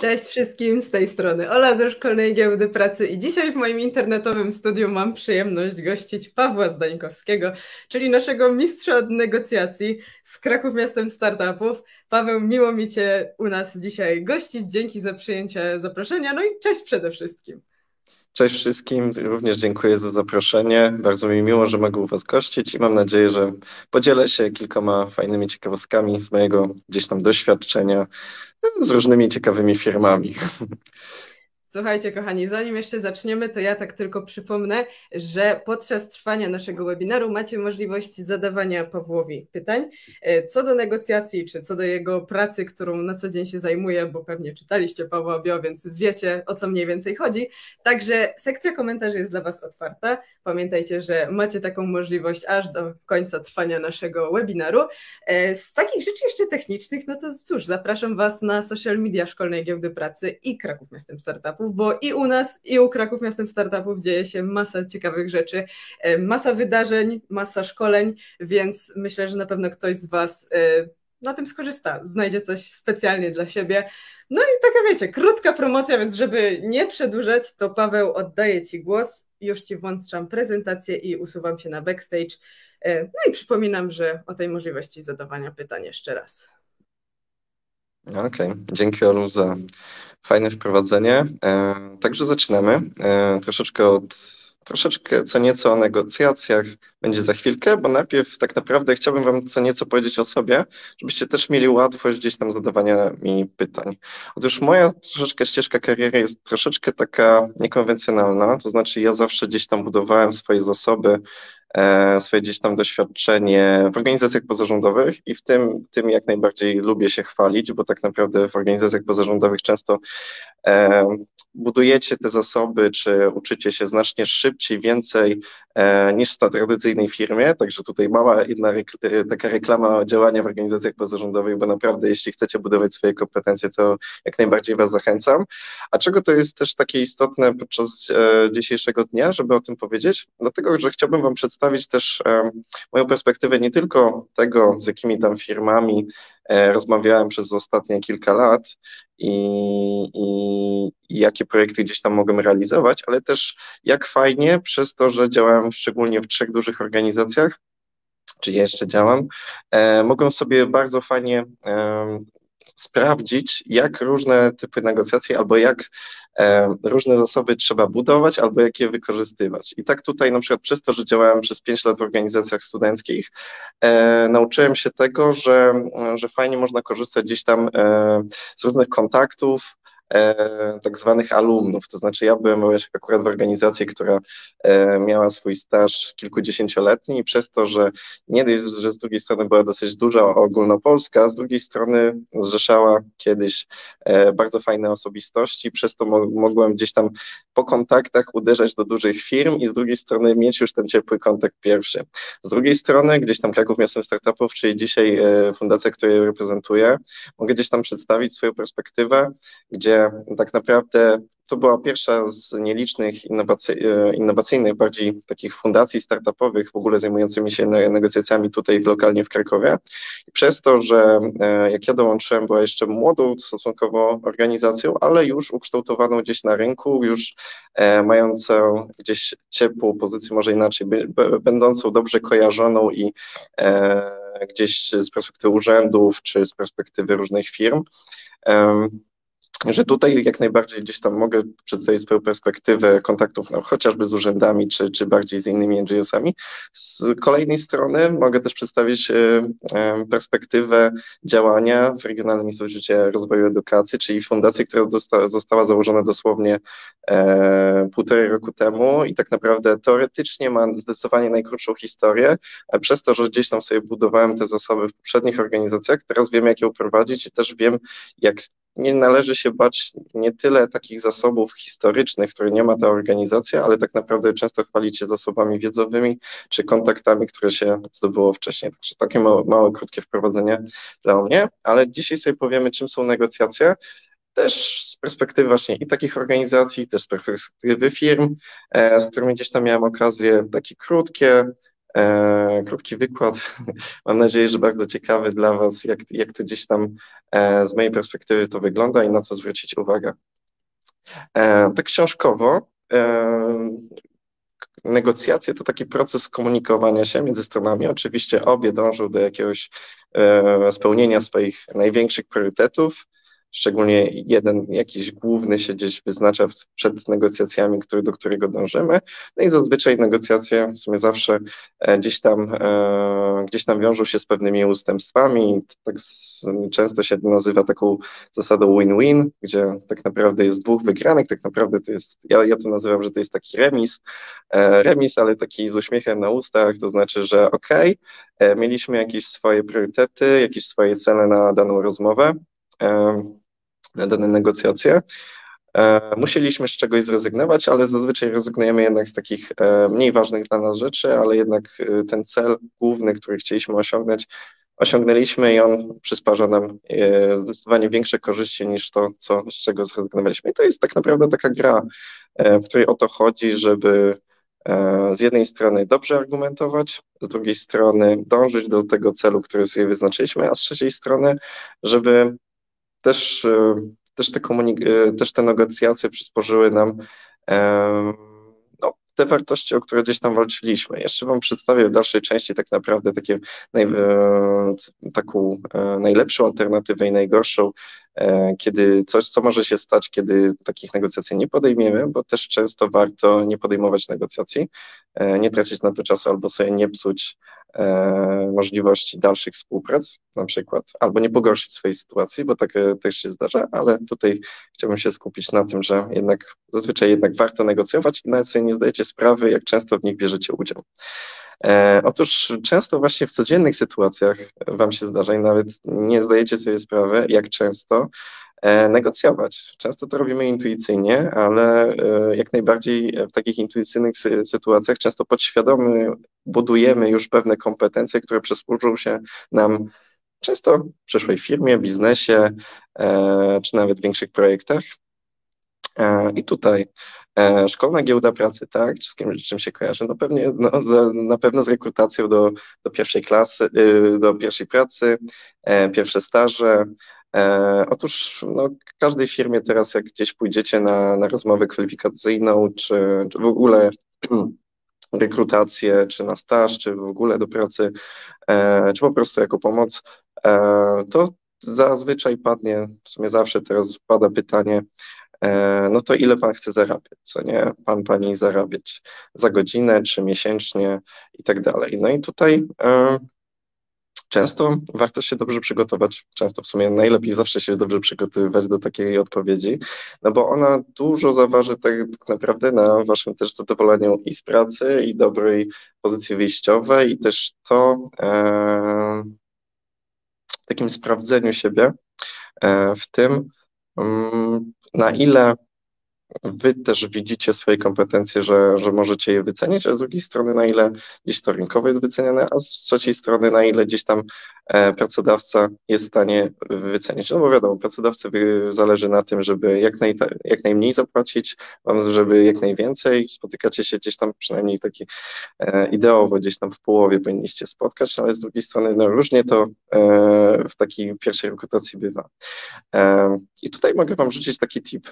Cześć wszystkim z tej strony Ola ze Szkolnej Giełdy Pracy i dzisiaj w moim internetowym studiu mam przyjemność gościć Pawła Zdańkowskiego, czyli naszego mistrza od negocjacji z Kraków Miastem Startupów. Paweł, miło mi Cię u nas dzisiaj gościć, dzięki za przyjęcie zaproszenia, no i cześć przede wszystkim. Cześć wszystkim, również dziękuję za zaproszenie. Bardzo mi miło, że mogę u Was gościć i mam nadzieję, że podzielę się kilkoma fajnymi ciekawostkami z mojego gdzieś tam doświadczenia z różnymi ciekawymi firmami. Słuchajcie, kochani, zanim jeszcze zaczniemy, to ja tak tylko przypomnę, że podczas trwania naszego webinaru macie możliwość zadawania Pawłowi pytań e, co do negocjacji, czy co do jego pracy, którą na co dzień się zajmuje, bo pewnie czytaliście Pawła Bio, więc wiecie o co mniej więcej chodzi. Także sekcja komentarzy jest dla Was otwarta. Pamiętajcie, że macie taką możliwość aż do końca trwania naszego webinaru. E, z takich rzeczy jeszcze technicznych, no to cóż, zapraszam Was na social media Szkolnej Giełdy Pracy i Kraków Miastem Startupu bo i u nas, i u Kraków Miastem Startupów dzieje się masa ciekawych rzeczy, e, masa wydarzeń, masa szkoleń, więc myślę, że na pewno ktoś z Was e, na tym skorzysta, znajdzie coś specjalnie dla siebie. No i taka wiecie, krótka promocja, więc żeby nie przedłużać, to Paweł oddaję Ci głos, już Ci włączam prezentację i usuwam się na backstage. E, no i przypominam, że o tej możliwości zadawania pytań jeszcze raz. Okej, okay. dzięki Olu za fajne wprowadzenie. E, także zaczynamy. E, troszeczkę od troszeczkę co nieco o negocjacjach będzie za chwilkę, bo najpierw tak naprawdę chciałbym Wam co nieco powiedzieć o sobie, żebyście też mieli łatwość gdzieś tam zadawania mi pytań. Otóż moja troszeczkę ścieżka kariery jest troszeczkę taka niekonwencjonalna, to znaczy ja zawsze gdzieś tam budowałem swoje zasoby swoje gdzieś tam doświadczenie w organizacjach pozarządowych i w tym, tym jak najbardziej lubię się chwalić, bo tak naprawdę w organizacjach pozarządowych często e, budujecie te zasoby, czy uczycie się znacznie szybciej, więcej e, niż w tradycyjnej firmie, także tutaj mała jedna taka reklama działania w organizacjach pozarządowych, bo naprawdę jeśli chcecie budować swoje kompetencje, to jak najbardziej Was zachęcam. A czego to jest też takie istotne podczas e, dzisiejszego dnia, żeby o tym powiedzieć? Dlatego, że chciałbym Wam przedstawić też e, moją perspektywę nie tylko tego, z jakimi tam firmami E, rozmawiałem przez ostatnie kilka lat i, i, i, jakie projekty gdzieś tam mogłem realizować, ale też jak fajnie przez to, że działałem szczególnie w trzech dużych organizacjach, czy jeszcze działam, e, mogłem sobie bardzo fajnie e, sprawdzić, jak różne typy negocjacji albo jak e, różne zasoby trzeba budować albo jak je wykorzystywać. I tak tutaj na przykład przez to, że działałem przez 5 lat w organizacjach studenckich, e, nauczyłem się tego, że, że fajnie można korzystać gdzieś tam e, z różnych kontaktów, E, tak zwanych alumnów. To znaczy, ja byłem akurat w organizacji, która e, miała swój staż kilkudziesięcioletni i przez to, że nie dość, że z drugiej strony była dosyć duża ogólnopolska, z drugiej strony zrzeszała kiedyś e, bardzo fajne osobistości, przez to mogłem gdzieś tam po kontaktach uderzać do dużych firm i z drugiej strony mieć już ten ciepły kontakt pierwszy. Z drugiej strony, gdzieś tam Kraków Miastem Startupów, czyli dzisiaj fundacja, której reprezentuję, mogę gdzieś tam przedstawić swoją perspektywę, gdzie tak naprawdę to była pierwsza z nielicznych e, innowacyjnych, bardziej takich fundacji startupowych, w ogóle zajmującymi się negocjacjami tutaj lokalnie w Krakowie. I przez to, że e, jak ja dołączyłem, była jeszcze młodą stosunkowo organizacją, ale już ukształtowaną gdzieś na rynku, już e, mającą gdzieś ciepłą pozycję, może inaczej, będącą dobrze kojarzoną i gdzieś z perspektywy urzędów, czy z perspektywy różnych firm że tutaj jak najbardziej gdzieś tam mogę przedstawić swoją perspektywę kontaktów no, chociażby z urzędami, czy, czy bardziej z innymi NGO-sami. Z kolejnej strony mogę też przedstawić e, e, perspektywę działania w Regionalnym Instytucie Rozwoju Edukacji, czyli fundacji, która została, założona dosłownie e, półtorej roku temu i tak naprawdę teoretycznie ma zdecydowanie najkrótszą historię, a przez to, że gdzieś tam sobie budowałem te zasoby w poprzednich organizacjach, teraz wiem, jak ją prowadzić i też wiem, jak nie należy się bać nie tyle takich zasobów historycznych, które nie ma ta organizacja, ale tak naprawdę często chwalić się zasobami wiedzowymi czy kontaktami, które się zdobyło wcześniej. Także takie małe, małe krótkie wprowadzenie dla mnie, ale dzisiaj sobie powiemy, czym są negocjacje też z perspektywy właśnie i takich organizacji, też z perspektywy firm, e, z którymi gdzieś tam miałem okazję takie krótkie krótki wykład. Mam nadzieję, że bardzo ciekawy dla Was, jak, jak to gdzieś tam e, z mojej perspektywy to wygląda i na co zwrócić uwagę. E, tak książkowo, e, negocjacje to taki proces komunikowania się między stronami. Oczywiście obie dążą do jakiegoś e, spełnienia swoich największych priorytetów, szczególnie jeden jakiś główny się gdzieś wyznacza przed negocjacjami, który, do którego dążymy. No i zazwyczaj negocjacje w sumie zawsze e, gdzieś tam, e, gdzieś tam wiążą się z pewnymi ustępstwami. Tak często się nazywa taką zasadą win-win, gdzie tak naprawdę jest dwóch wygranych, tak naprawdę to jest, ja, ja to nazywam, że to jest taki remis, e, remis, ale taki z uśmiechem na ustach, to znaczy, że okej, okay, mieliśmy jakieś swoje priorytety, jakieś swoje cele na daną rozmowę, na dane negocjacje. E, musieliśmy z czegoś zrezygnować, ale zazwyczaj rezygnujemy jednak z takich e, mniej ważnych dla nas rzeczy, ale jednak e, ten cel główny, który chcieliśmy osiągnąć, osiągnęliśmy i on przysparza nam zdecydowanie większe korzyści niż to, co, z czego zrezygnowaliśmy. I to jest tak naprawdę taka gra, w której o to chodzi, żeby z jednej strony dobrze argumentować, z drugiej strony dążyć do tego celu, który sobie wyznaczyliśmy, a z trzeciej strony, żeby też, e, też, te, e, też te negocjacje przysporzyły nam no, te wartości, o które gdzieś tam walczyliśmy. Jeszcze Wam przedstawię w dalszej części tak naprawdę takie naj, e, taką najlepszą alternatywę i najgorszą, kiedy coś, co może się stać, kiedy takich negocjacji nie podejmiemy, bo też często warto nie podejmować negocjacji, nie tracić na to czasu albo sobie nie psuć E, możliwości dalszych współprac, na przykład, albo nie pogorszyć swojej sytuacji, bo tak też się zdarza, ale tutaj chciałbym się skupić na tym, że jednak zazwyczaj jednak warto negocjować i nawet sobie nie zdajecie sprawy, jak często w nich bierzecie udział. E, otóż często właśnie w codziennych sytuacjach Wam się zdarza i nawet nie zdajecie sobie sprawy, jak często negocjować. Często to robimy intuicyjnie, ale e, jak najbardziej w takich intuicyjnych sytuacjach często podświadomie budujemy już pewne kompetencje, które przysłużą się nam często w przyszłej firmie, biznesie, e, czy nawet większych projektach. I tutaj szkolna giełda pracy, tak? Z kim, czym się kojarzy? No pewnie, no, na pewno z rekrutacją do, do pierwszej klasy, y, do pierwszej pracy, pierwsze staże, E, otóż no, każdej firmie teraz, jak gdzieś pójdziecie na, na rozmowę kwalifikacyjną, czy, czy w ogóle rekrutację, czy na staż, czy w ogóle do pracy, e, czy po prostu jako pomoc, e, to zazwyczaj padnie, w sumie zawsze teraz pada pytanie, no to ile pan chce zarabiać, co nie, pan, pani zarabiać za godzinę, czy miesięcznie i tak dalej. No i tutaj Często warto się dobrze przygotować, często w sumie najlepiej zawsze się dobrze przygotowywać do takiej odpowiedzi, no bo ona dużo zaważy tak, naprawdę na waszym też zadowoleniu i z pracy, i dobrej pozycji wyjściowej, i też to e, takim sprawdzeniu siebie e, w tym, mm, na ile wy też widzicie swoje kompetencje, że, że możecie je wycenić, a z drugiej strony na ile gdzieś to rynkowo jest wyceniane, a z trzeciej strony na ile gdzieś tam e, pracodawca jest w stanie wycenić. No bo wiadomo, pracodawcy zależy na tym, żeby jak, naj, jak najmniej zapłacić, wam, żeby jak najwięcej, spotykacie się gdzieś tam przynajmniej taki e, ideowo gdzieś tam w połowie powinniście spotkać, ale z drugiej strony no różnie to e, w takiej pierwszej rekrutacji bywa. I tutaj mogę wam rzucić taki tip,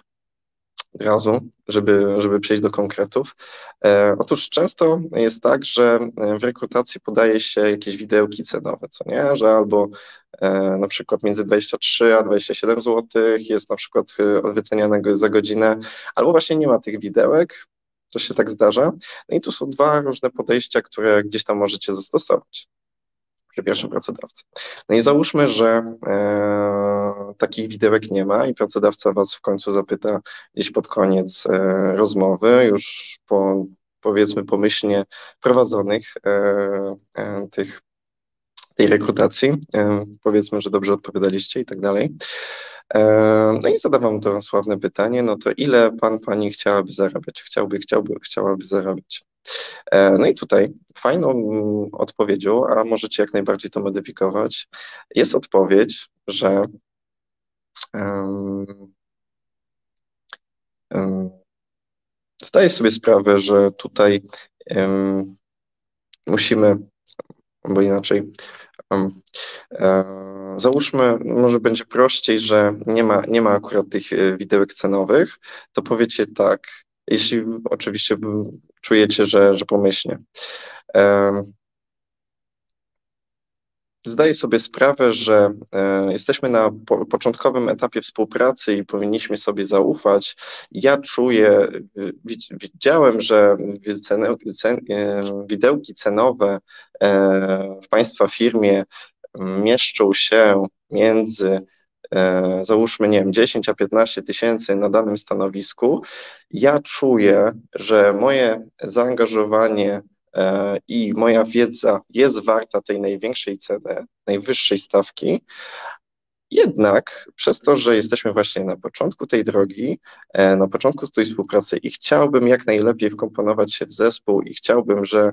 od razu, żeby, żeby przejść do konkretów. E, otóż często jest tak, że w rekrutacji podaje się jakieś widełki cenowe, co nie, że albo e, na przykład między 23 a 27 zł jest na przykład e, wyceniane za godzinę, albo właśnie nie ma tych widełek, to się tak zdarza. No i tu są dwa różne podejścia, które gdzieś tam możecie zastosować przy pierwszym pracodawcy. No i załóżmy, że e, takich widełek nie ma i pracodawca Was w końcu zapyta gdzieś pod koniec e, rozmowy, już po powiedzmy pomyślnie prowadzonych e, e tych tej rekrutacji, e, powiedzmy, że dobrze odpowiadaliście i tak dalej. E, no i zadawam to sławne pytanie, no to ile pan, pani chciałaby zarabiać? Chciałby, chciałby, chciałaby zarabiać. E, no i tutaj fajną odpowiedzią, a możecie jak najbardziej to modyfikować, jest odpowiedź, że um, um, zdaję sobie sprawę, że tutaj um, musimy, bo inaczej Załóżmy, może będzie prościej, że nie ma, nie ma akurat tych widełek cenowych, to powiecie tak, jeśli oczywiście czujecie, że, że pomyślnie. Zdaję sobie sprawę, że e, jesteśmy na początkowym etapie współpracy i powinniśmy sobie zaufać. Ja czuję, widziałem, że e, widełki cenowe e, w Państwa firmie mieszczą się między załóżmy, nie wiem, 10 a 15 tysięcy na danym stanowisku, ja czuję, że moje zaangażowanie E, i moja wiedza jest warta tej największej ceny, najwyższej stawki. Jednak przez to, że jesteśmy właśnie na początku tej drogi, e, na początku tej współpracy i chciałbym jak najlepiej wkomponować się w zespół i chciałbym, że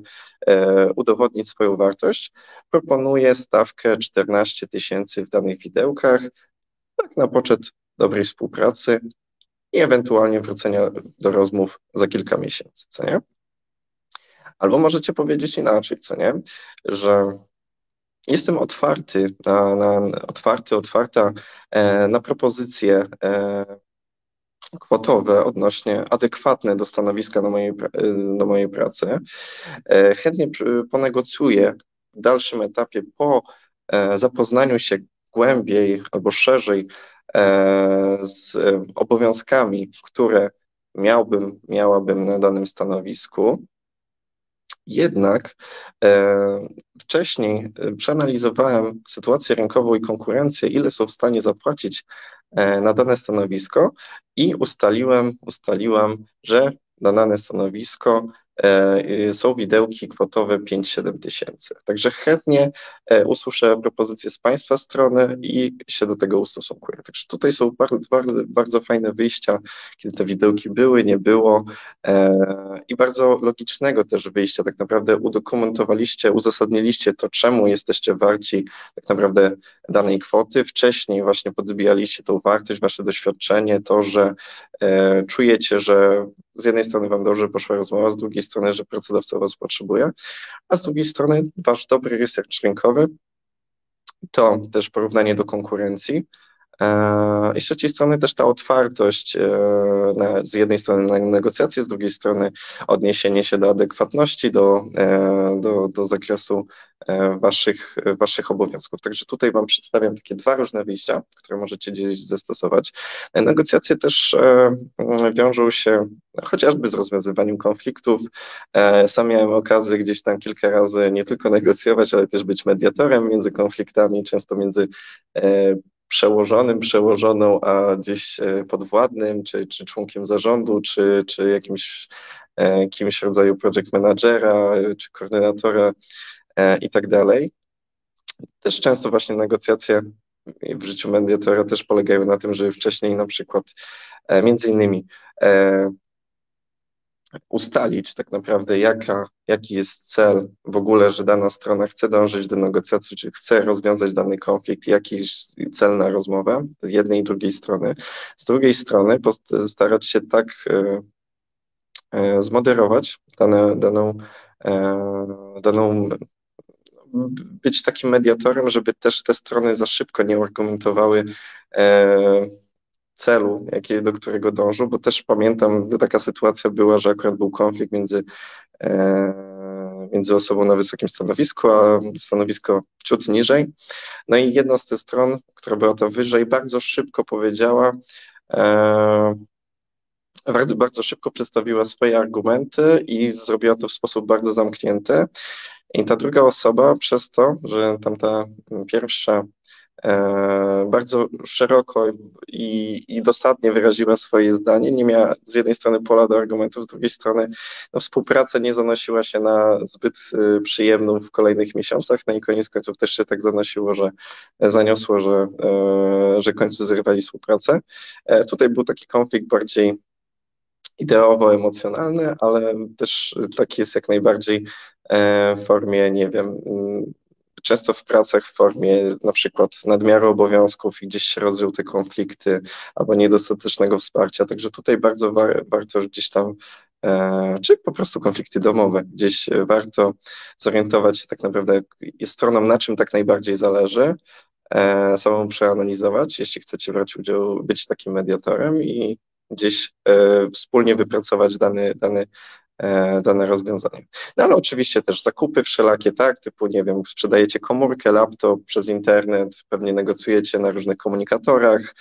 e, udowodnić swoją wartość, proponuję stawkę 14 tysięcy w danych widełkach, tak na poczet dobrej współpracy i ewentualnie wrócenia do rozmów za kilka miesięcy, co nie? Albo możecie powiedzieć inaczej, co nie? Że jestem otwarty na, na otwarty, otwarta e, na propozycje e, kwotowe odnośnie adekwatne do stanowiska do mojej, do mojej pracy. E, chętnie ponegocjuję w dalszym etapie po e, zapoznaniu się głębiej albo szerzej e, z obowiązkami, które miałbym, miałabym na danym stanowisku. Jednak e, wcześniej e, przeanalizowałem sytuację rynkową i konkurencję, ile są w stanie zapłacić e, na dane stanowisko i ustaliłem, ustaliłem, że na dane stanowisko są widełki kwotowe 5-7 tysięcy. Także chętnie e, usłyszę propozycje z Państwa strony i się do tego ustosunkuję. Także tutaj są bardzo, bardzo, bardzo fajne wyjścia, kiedy te widełki były, nie było e, i bardzo logicznego też wyjścia. Tak naprawdę udokumentowaliście, uzasadniliście to, czemu jesteście warci tak naprawdę danej kwoty. Wcześniej właśnie podbijaliście tą wartość, Wasze doświadczenie, to, że czujecie, że z jednej strony Wam dobrze poszła rozmowa, z drugiej strony, że pracodawca Was potrzebuje, a z drugiej strony Wasz dobry research rynkowy to też porównanie do konkurencji, I z trzeciej strony też ta otwartość e, na, z jednej strony na negocjacje, z drugiej strony odniesienie się do adekwatności, do, e, do, do zakresu waszych, waszych obowiązków. Także tutaj Wam przedstawiam takie dwa różne wyjścia, które możecie gdzieś zastosować. Negocjacje też wiążą się chociażby z rozwiązywaniem konfliktów. Sam miałem okazję gdzieś tam kilka razy nie tylko negocjować, ale też być mediatorem między konfliktami, często między przełożonym, przełożoną, a gdzieś e, podwładnym, czy, czy członkiem zarządu, czy, czy jakimś e, kimś rodzaju project managera, czy koordynatora e, i tak dalej. Też często właśnie negocjacje w życiu mediatora też polegają na tym, że wcześniej na przykład między innymi ustalić tak naprawdę, jaka, jaki jest cel w ogóle, że dana strona chce dążyć do negocjacji, czy chce rozwiązać dany konflikt, jaki cel na rozmowę z jednej i drugiej strony. Z drugiej strony starać się tak e, e, zmoderować dane, daną, e, daną być takim mediatorem, żeby też te strony za szybko nie argumentowały celu, jakie, do którego dążył, bo też pamiętam, taka sytuacja była, że akurat był konflikt między, e, między osobą na wysokim stanowisku, a stanowisko ciut niżej. No i jedna z tych stron, która była to wyżej, bardzo szybko powiedziała, e, bardzo, bardzo szybko przedstawiła swoje argumenty i zrobiła to w sposób bardzo zamknięty. I ta druga osoba, przez to, że tamta pierwsza bardzo szeroko i, i dosadnie wyraziła swoje zdanie. Nie miała z jednej strony pola do argumentów, z drugiej strony no, współpraca nie zanosiła się na zbyt y, przyjemną w kolejnych miesiącach. No i koniec końców też się tak zanosiło, że zaniosło, że, e, że końcu zrywali współpracę. E, tutaj był taki konflikt bardziej ideowo-emocjonalny, ale też taki jest jak najbardziej w formie, nie wiem, często w pracach w formie na przykład nadmiaru obowiązków i gdzieś się rozwiją te konflikty albo niedostatecznego wsparcia. Także tutaj bardzo wa warto gdzieś tam czy po prostu konflikty domowe. Gdzieś warto zorientować się tak naprawdę stroną, na czym tak najbardziej zależy, samą przeanalizować, jeśli chcecie brać udział, być takim mediatorem i gdzieś wspólnie wypracować dany, dany E, dane rozwiązanie. No ale oczywiście też zakupy wszelakie, tak, typu, nie wiem, sprzedajecie komórkę, laptop przez internet, pewnie negocjujecie na różnych komunikatorach,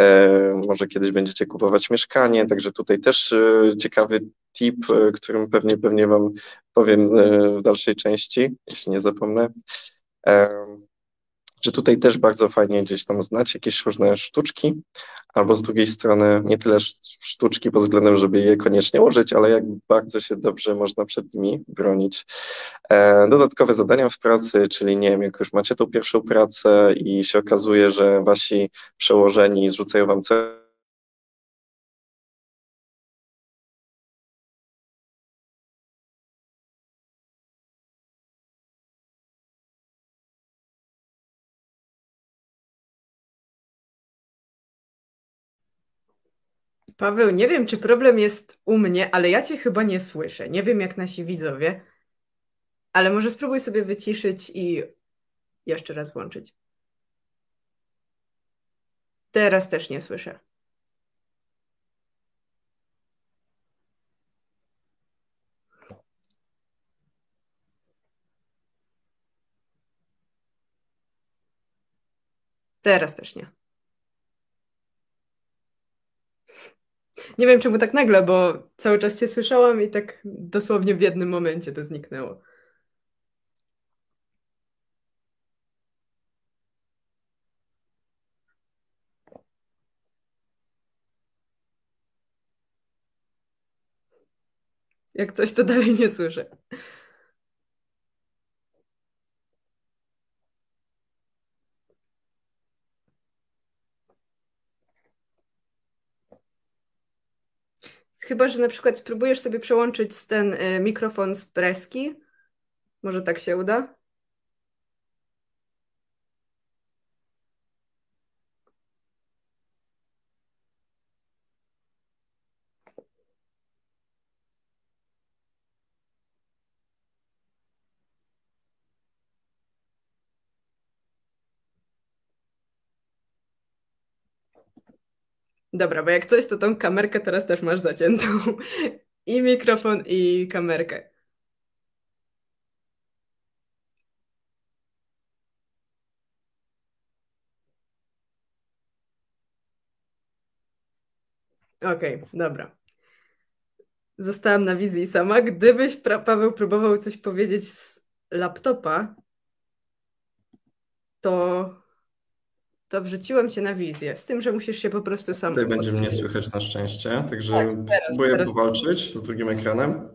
e, może kiedyś będziecie kupować mieszkanie, także tutaj też e, ciekawy tip, którym pewnie, pewnie Wam powiem w dalszej części, jeśli nie zapomnę że tutaj też bardzo fajnie gdzieś tam znać jakieś różne sztuczki, albo z drugiej strony nie tyle sztuczki pod względem, żeby je koniecznie użyć, ale jak bardzo się dobrze można przed nimi bronić. E, dodatkowe zadania w pracy, czyli nie wiem, jak już macie tą pierwszą pracę i się okazuje, że wasi przełożeni zrzucają wam cel Paweł, nie wiem, czy problem jest u mnie, ale ja cię chyba nie słyszę. Nie wiem, jak nasi widzowie, ale może spróbuj sobie wyciszyć i jeszcze raz włączyć. Teraz też nie słyszę. Teraz też nie. Nie wiem czemu tak nagle, bo cały czas cię słyszałam i tak dosłownie w jednym momencie to zniknęło. Jak coś, to dalej nie słyszę. Chyba, że na przykład spróbujesz sobie przełączyć ten y, mikrofon z preski. Może tak się uda? Dobra, bo jak coś, to tą kamerkę teraz też masz zaciętą. I mikrofon, i kamerkę. Okej, okay, dobra. Zostałam na wizji sama. Gdybyś, Paweł, próbował coś powiedzieć z laptopa, to to wrzuciłam cię na wizję, z tym, że musisz się po prostu sam... Tutaj będzie mnie słychać na szczęście, także tak, teraz, spróbuję teraz. powalczyć z drugim ekranem.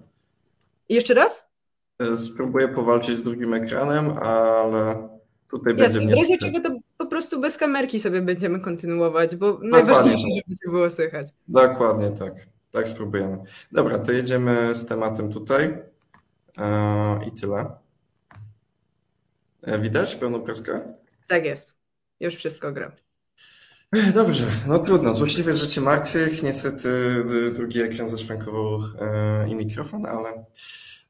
Jeszcze raz? E, spróbuję powalczyć z drugim ekranem, ale tutaj Jasne, będzie mnie razie czego to po prostu bez kamerki sobie będziemy kontynuować, bo Dokładnie najważniejsze, tak. żeby cię było słychać. Dokładnie tak. Tak spróbujemy. Dobra, to jedziemy z tematem tutaj eee, i tyle. E, widać pełną kreskę? Tak jest. Już wszystko gra. Dobrze, no trudno. Złośliwe rzeczy martwych. Niestety drugi ekran zaszwankował e, i mikrofon, ale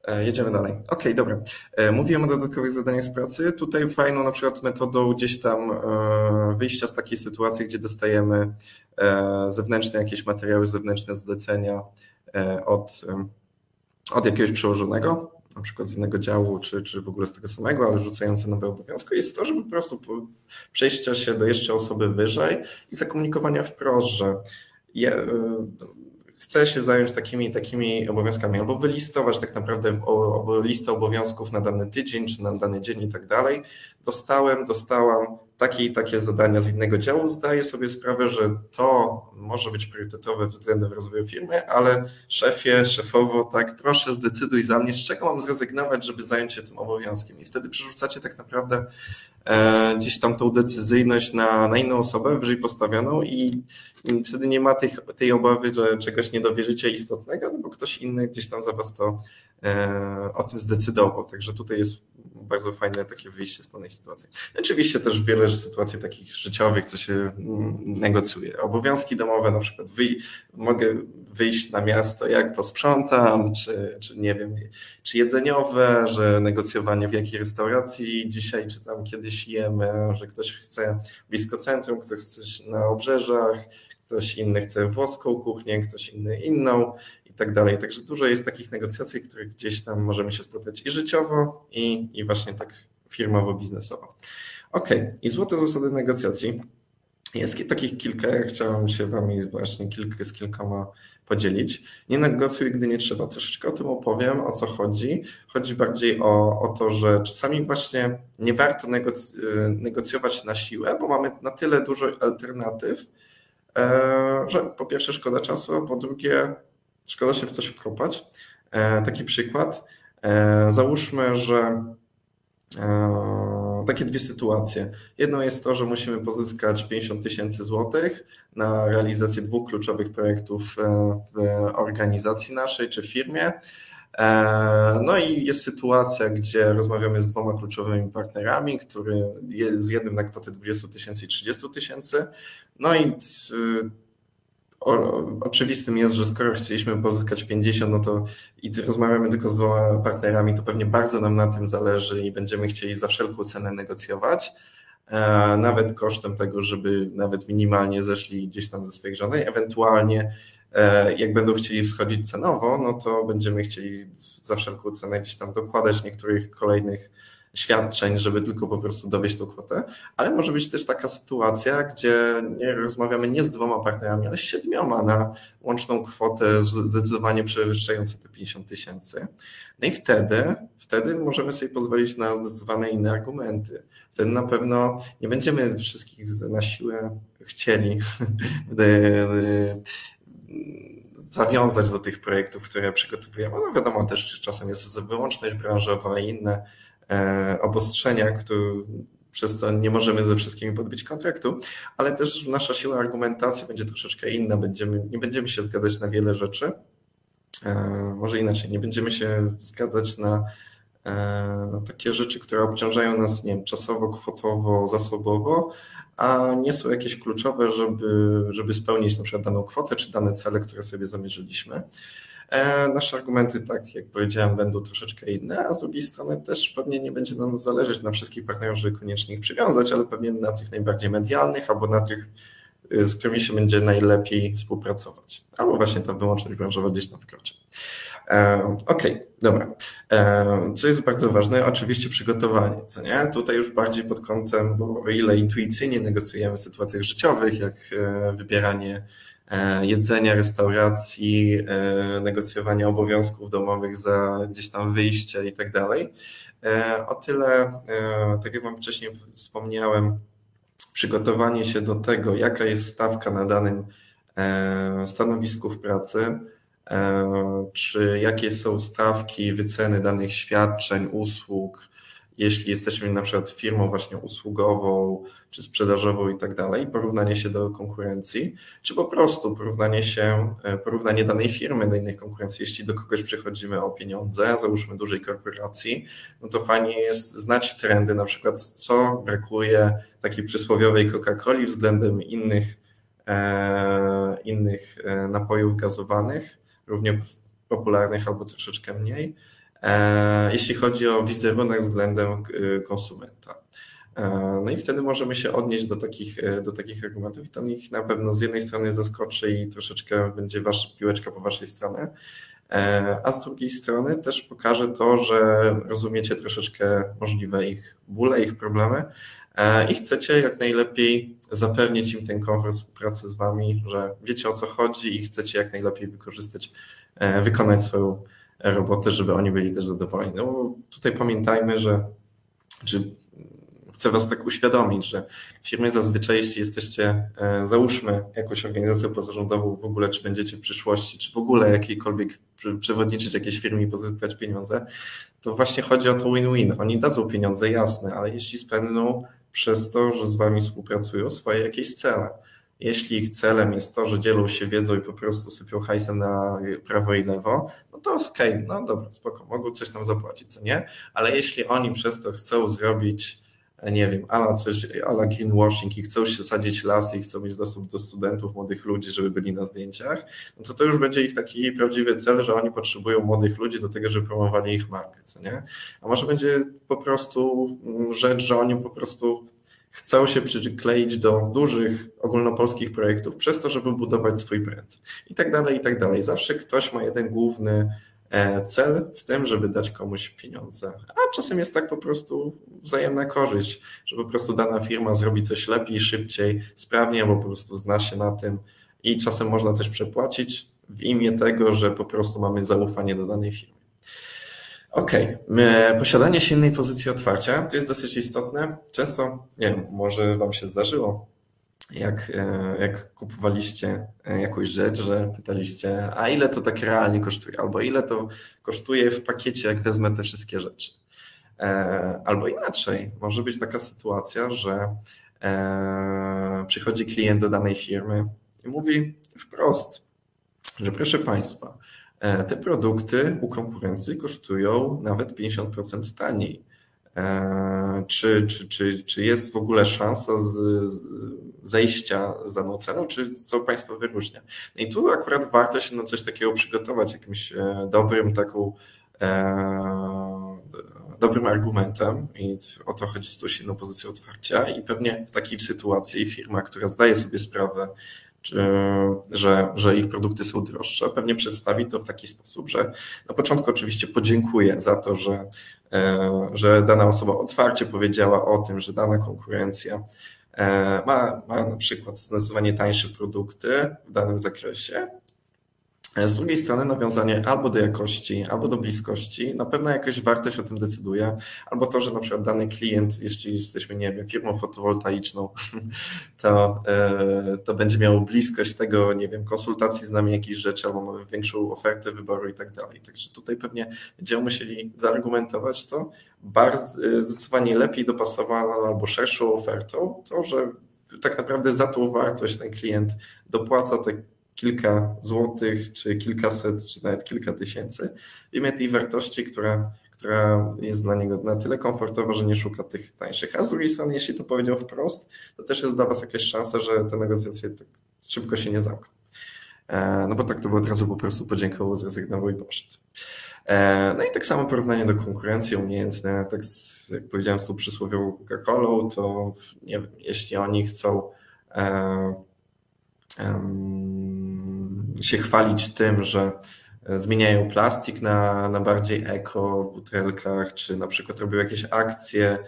e, jedziemy dalej. Okej, okay, dobra. E, mówiłem o dodatkowych zadaniach z pracy. Tutaj fajną na przykład metodą gdzieś tam wyjścia z takiej sytuacji, gdzie dostajemy zewnętrzne jakieś materiały, zewnętrzne zlecenia od, od jakiegoś przełożonego, na przykład z innego działu, czy, czy w ogóle z tego samego, ale rzucające nowe obowiązki, jest to, żeby po prostu przejścia się do jeszcze osoby wyżej i zakomunikowania wprost, że je, chcę się zająć takimi takimi obowiązkami, albo wylistować tak naprawdę listę obowiązków na dany tydzień, czy na dany dzień i tak dalej. Dostałem, dostałam takie i takie zadania z innego działu, zdaję sobie sprawę, że to może być priorytetowe względem rozwoju firmy, ale szefie, szefowo, tak, proszę zdecyduj za mnie, z czego mam zrezygnować, żeby zająć się tym obowiązkiem. I wtedy przerzucacie tak naprawdę e, gdzieś tam tą decyzyjność na, na inną osobę, wyżej postawioną i, i wtedy nie ma tych, tej obawy, że czegoś nie dowierzycie istotnego, no bo ktoś inny gdzieś tam za was to o tym zdecydował. Także tutaj jest bardzo fajne takie wyjście z danej sytuacji. Oczywiście też wiele sytuacji takich życiowych, co się mm, negocjuje. Obowiązki domowe, na przykład mogę wyjść na miasto, jak posprzątam, czy, czy nie wiem, czy jedzeniowe, że negocjowanie w jakiej restauracji dzisiaj, czy tam kiedyś jemy, że ktoś chce blisko centrum, ktoś chce na obrzeżach, ktoś inny chce włoską kuchnię, ktoś inny inną tak dalej. Także dużo jest takich negocjacji, których gdzieś tam możemy się spotkać i życiowo, i, i właśnie tak firmowo-biznesowo. Ok, i złote zasady negocjacji. Jest takich kilka, ja chciałem się Wami właśnie kilka, z kilkoma podzielić. Nie negocjuj, gdy nie trzeba. Troszeczkę o tym opowiem, o co chodzi. Chodzi bardziej o, o to, że czasami właśnie nie warto negoc negocjować na siłę, bo mamy na tyle dużo alternatyw, e, że po pierwsze szkoda czasu, a po drugie szkoda się w coś wkopać. E, taki przykład. E, załóżmy, że takie dwie sytuacje. Jedno jest to, że musimy pozyskać 50 tysięcy złotych na realizację dwóch kluczowych projektów w organizacji naszej czy firmie. No i jest sytuacja, gdzie rozmawiamy z dwoma kluczowymi partnerami, który z jednym na kwotę 20 tysięcy i 30 tysięcy. No i oczywistym jest, że skoro chcieliśmy pozyskać 50, no to i rozmawiamy tylko z dwoma partnerami, to pewnie bardzo nam na tym zależy i będziemy chcieli za wszelką cenę negocjować, e, nawet kosztem tego, żeby nawet minimalnie zeszli gdzieś tam ze swoich żądań, ewentualnie e, jak będą chcieli wschodzić cenowo, no to będziemy chcieli za wszelką cenę gdzieś tam dokładać niektórych kolejnych świadczeń, żeby tylko po prostu dowieść tą kwotę, ale może być też taka sytuacja, gdzie nie rozmawiamy nie z dwoma partnerami, ale z siedmioma na łączną kwotę zdecydowanie przewyższającą te 50 tysięcy. No i wtedy, wtedy możemy sobie pozwolić na zdecydowane inne argumenty. Wtedy na pewno nie będziemy wszystkich na siłę chcieli zawiązać do tych projektów, które przygotowujemy. No wiadomo, też czasem jest wyłączność branżowa i inne E, obostrzenia, które, przez co nie możemy ze wszystkimi podbić kontraktu, ale też nasza siła argumentacji będzie troszeczkę inna. Będziemy, nie będziemy się zgadzać na wiele rzeczy. E, może inaczej, nie będziemy się zgadzać na, e, na takie rzeczy, które obciążają nas nie wiem, czasowo, kwotowo, zasobowo, a nie są jakieś kluczowe, żeby, żeby spełnić na przykład daną kwotę czy dane cele, które sobie zamierzyliśmy. E, nasze argumenty, tak jak powiedziałem, będą troszeczkę inne, a z drugiej strony też pewnie nie będzie nam zależeć na wszystkich partnerach, żeby koniecznie ich przywiązać, ale pewnie na tych najbardziej medialnych albo na tych, y, z którymi się będzie najlepiej współpracować. Albo właśnie ta wyłączność branżowa gdzieś tam wkroczy. E, okej, okay, dobra. E, co jest bardzo ważne, oczywiście przygotowanie, co nie? Tutaj już bardziej pod kątem, bo o ile intuicyjnie negocjujemy w sytuacjach życiowych, jak wybieranie jedzenia, restauracji, e, negocjowania obowiązków domowych za gdzieś tam wyjście i tak dalej. E, o tyle, tak jak Wam wcześniej wspomniałem, przygotowanie się do tego, jaka jest stawka na danym stanowisku w pracy, czy jakie są stawki, wyceny danych świadczeń, usług, jeśli jesteśmy na przykład firmą właśnie usługową czy sprzedażową i tak dalej, porównanie się do konkurencji, czy po prostu porównanie się, e, porównanie danej firmy do innych konkurencji. Jeśli do kogoś przychodzimy o pieniądze, załóżmy dużej korporacji, no to fajnie jest znać trendy, na przykład co brakuje takiej przysłowiowej Coca-Coli względem innych, e, innych e, napojów gazowanych, równie popularnych albo troszeczkę mniej jeśli chodzi o wizerunek względem e, konsumenta. E, no i wtedy możemy się odnieść do takich, do takich argumentów i to ich na pewno z jednej strony zaskoczy i troszeczkę będzie wasza piłeczka po waszej stronie, a z drugiej strony też pokaże to, że rozumiecie troszeczkę możliwe ich bóle, ich problemy i chcecie jak najlepiej zapewnić im ten komfort współpracy z wami, że wiecie o co chodzi i chcecie jak najlepiej wykorzystać, wykonać swoją robotę, żeby oni byli też zadowoleni. No tutaj pamiętajmy, że chcę Was tak uświadomić, że w firmie zazwyczaj, jeśli jesteście, e, załóżmy, jakąś organizacją pozarządową w ogóle, czy będziecie w przyszłości, czy w ogóle jakiejkolwiek przewodniczyć jakiejś firmie i pozyskać pieniądze, to właśnie chodzi o to win-win. Oni dadzą pieniądze, jasne, ale jeśli spędzą przez to, że z Wami współpracują, swoje jakieś cele. Jeśli ich celem jest to, że dzielą się wiedzą i po prostu sypią hajsem na prawo i lewo, no to okej, okay, no dobra, spoko, mogą coś tam zapłacić, co nie? Ale jeśli oni przez to chcą zrobić nie wiem, ala coś, ala greenwashing i chcą się sadzić lasy i chcą mieć dostęp do studentów, młodych ludzi, żeby byli na zdjęciach, no to to już będzie ich taki prawdziwy cel, że oni potrzebują młodych ludzi do tego, żeby promowali ich markę, co nie? A może będzie po prostu rzecz, że oni po prostu chcą się przykleić do dużych ogólnopolskich projektów przez to, żeby budować swój brand i tak dalej, i tak dalej. Zawsze ktoś ma jeden główny E, cel w tym, żeby dać komuś pieniądze. A czasem jest tak po prostu wzajemna korzyść, że po prostu dana firma zrobi coś lepiej, szybciej, sprawniej, bo po prostu zna się na tym i czasem można coś przepłacić w imię tego, że po prostu mamy zaufanie do danej firmy. OK, posiadanie silnej pozycji otwarcia to jest dosyć istotne. Często, nie wiem, może Wam się zdarzyło, jak, e, jak kupowaliście e, jakąś rzecz, że pytaliście, a ile to tak realnie kosztuje, albo ile to kosztuje w pakiecie, jak wezmę te wszystkie rzeczy. E, albo inaczej, może być taka sytuacja, że przychodzi klient do danej firmy i mówi wprost, że proszę Państwa, te produkty u konkurencji kosztują nawet 50% taniej. Czy, czy, czy, czy jest w ogóle szansa z, z zejścia z daną ceną, czy co Państwo wyróżnia. No i tu akurat warto się na coś takiego przygotować, jakimś e, dobrym taką e, dobrym argumentem i o to chodzi z tą silną pozycją otwarcia i pewnie w takiej sytuacji firma, która zdaje sobie sprawę, że, że ich produkty są droższe, pewnie przedstawi to w taki sposób, że na początku oczywiście podziękuję za to, że, e, że dana osoba otwarcie powiedziała o tym, że dana konkurencja E, ma, ma na przykład zdecydowanie tańsze produkty w danym zakresie. E, z drugiej strony nawiązanie albo do jakości, albo do bliskości, na pewno jakaś wartość o tym decyduje, albo to, że na przykład dany klient, jeśli jesteśmy, nie wiem, firmą fotowoltaiczną, to, e, to będzie miał bliskość tego, nie wiem, konsultacji z nami jakichś rzeczy, albo mamy większą ofertę wyboru i tak dalej. Także tutaj pewnie będziemy musieli zaargumentować to, bardzo, y, zdecydowanie lepiej dopasowaną albo szerszą ofertą, to że tak naprawdę za tą wartość ten klient dopłaca te kilka złotych, czy kilkaset, czy nawet kilka tysięcy imię tej wartości, która, która jest dla niego na tyle komfortowa, że nie szuka tych tańszych. A z drugiej strony, jeśli to powiedział wprost, to też jest dla Was jakaś szansa, że te negocjacje tak szybko się nie zamkną. E, no bo tak to by od razu po prostu podziękował, zrezygnował i poszedł. E, no i tak samo porównanie do konkurencji umiejętne, tak jak powiedziałem z tą przysłowiową Coca-Colą, to nie wiem, jeśli oni chcą e, się chwalić tym, że zmieniają plastik na, na bardziej eko w butelkach, czy na przykład robią jakieś akcje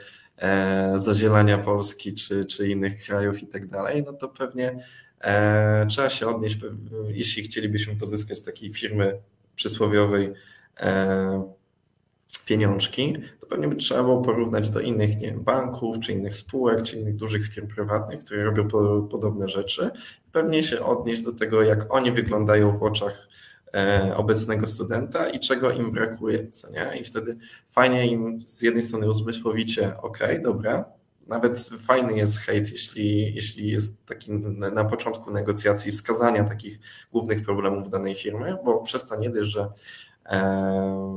zazielania Polski, czy, czy innych krajów i tak dalej, no to pewnie trzeba się odnieść, jeśli chcielibyśmy pozyskać takiej firmy przysłowiowej E, pieniążki, to pewnie by trzeba było porównać do innych nie wiem, banków, czy innych spółek, czy innych dużych firm prywatnych, które robią po, podobne rzeczy. Pewnie się odnieść do tego, jak oni wyglądają w oczach e, obecnego studenta i czego im brakuje, co nie? I wtedy fajnie im z jednej strony uzmysłowicie, ok, dobra, nawet fajny jest hejt, jeśli, jeśli jest taki na początku negocjacji wskazania takich głównych problemów danej firmy, bo przez to nie dość, że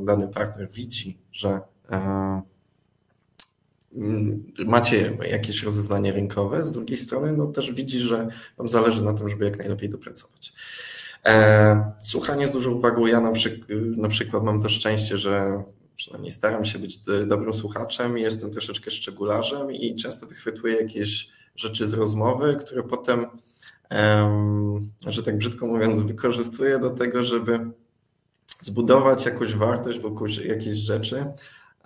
dany partner widzi, że e, macie jakieś rozeznanie rynkowe, z drugiej strony no też widzi, że Wam zależy na tym, żeby jak najlepiej dopracować. E, słuchanie z dużą uwagą. Ja na, na przykład mam to szczęście, że przynajmniej staram się być dobrym słuchaczem, jestem troszeczkę szczegularzem i często wychwytuję jakieś rzeczy z rozmowy, które potem, że tak brzydko mówiąc, wykorzystuję do tego, żeby zbudować jakąś wartość wokół jakiejś rzeczy,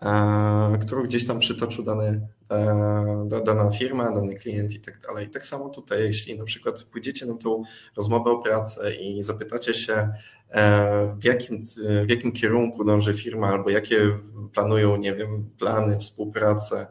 e, którą gdzieś tam przytoczył dany, e, dana firma, dany klient i tak dalej. I tak samo tutaj, jeśli na przykład pójdziecie na tą rozmowę o pracę i zapytacie się, e, w jakim, w jakim kierunku dąży firma, albo jakie planują, nie wiem, plany, współpracę,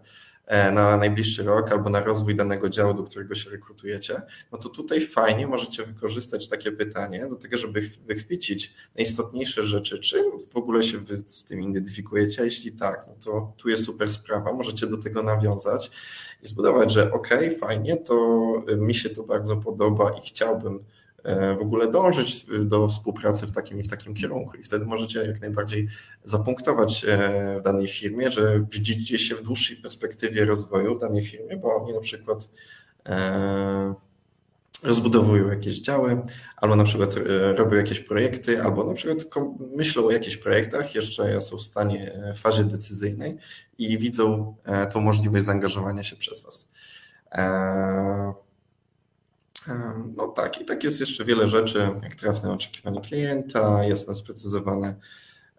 na najbliższy rok albo na rozwój danego działu, do którego się rekrutujecie, no to tutaj fajnie możecie wykorzystać takie pytanie do tego, żeby wychwycić najistotniejsze rzeczy, czy w ogóle się wy z tym identyfikujecie, jeśli tak, no to tu jest super sprawa, możecie do tego nawiązać i zbudować, że ok, fajnie, to mi się to bardzo podoba i chciałbym E, w ogóle dążyć do współpracy w takim i w takim kierunku. I wtedy możecie jak najbardziej zapunktować e, w danej firmie, że widzicie się w dłuższej perspektywie rozwoju w danej firmie, bo oni na przykład e, rozbudowują jakieś działy, albo na przykład robią jakieś projekty, albo na przykład myślą o jakichś projektach, jeszcze są w stanie w fazie decyzyjnej i widzą tą możliwość zaangażowania się przez Was. No tak, i tak jest jeszcze wiele rzeczy, jak trafne oczekiwanie klienta, jasno sprecyzowane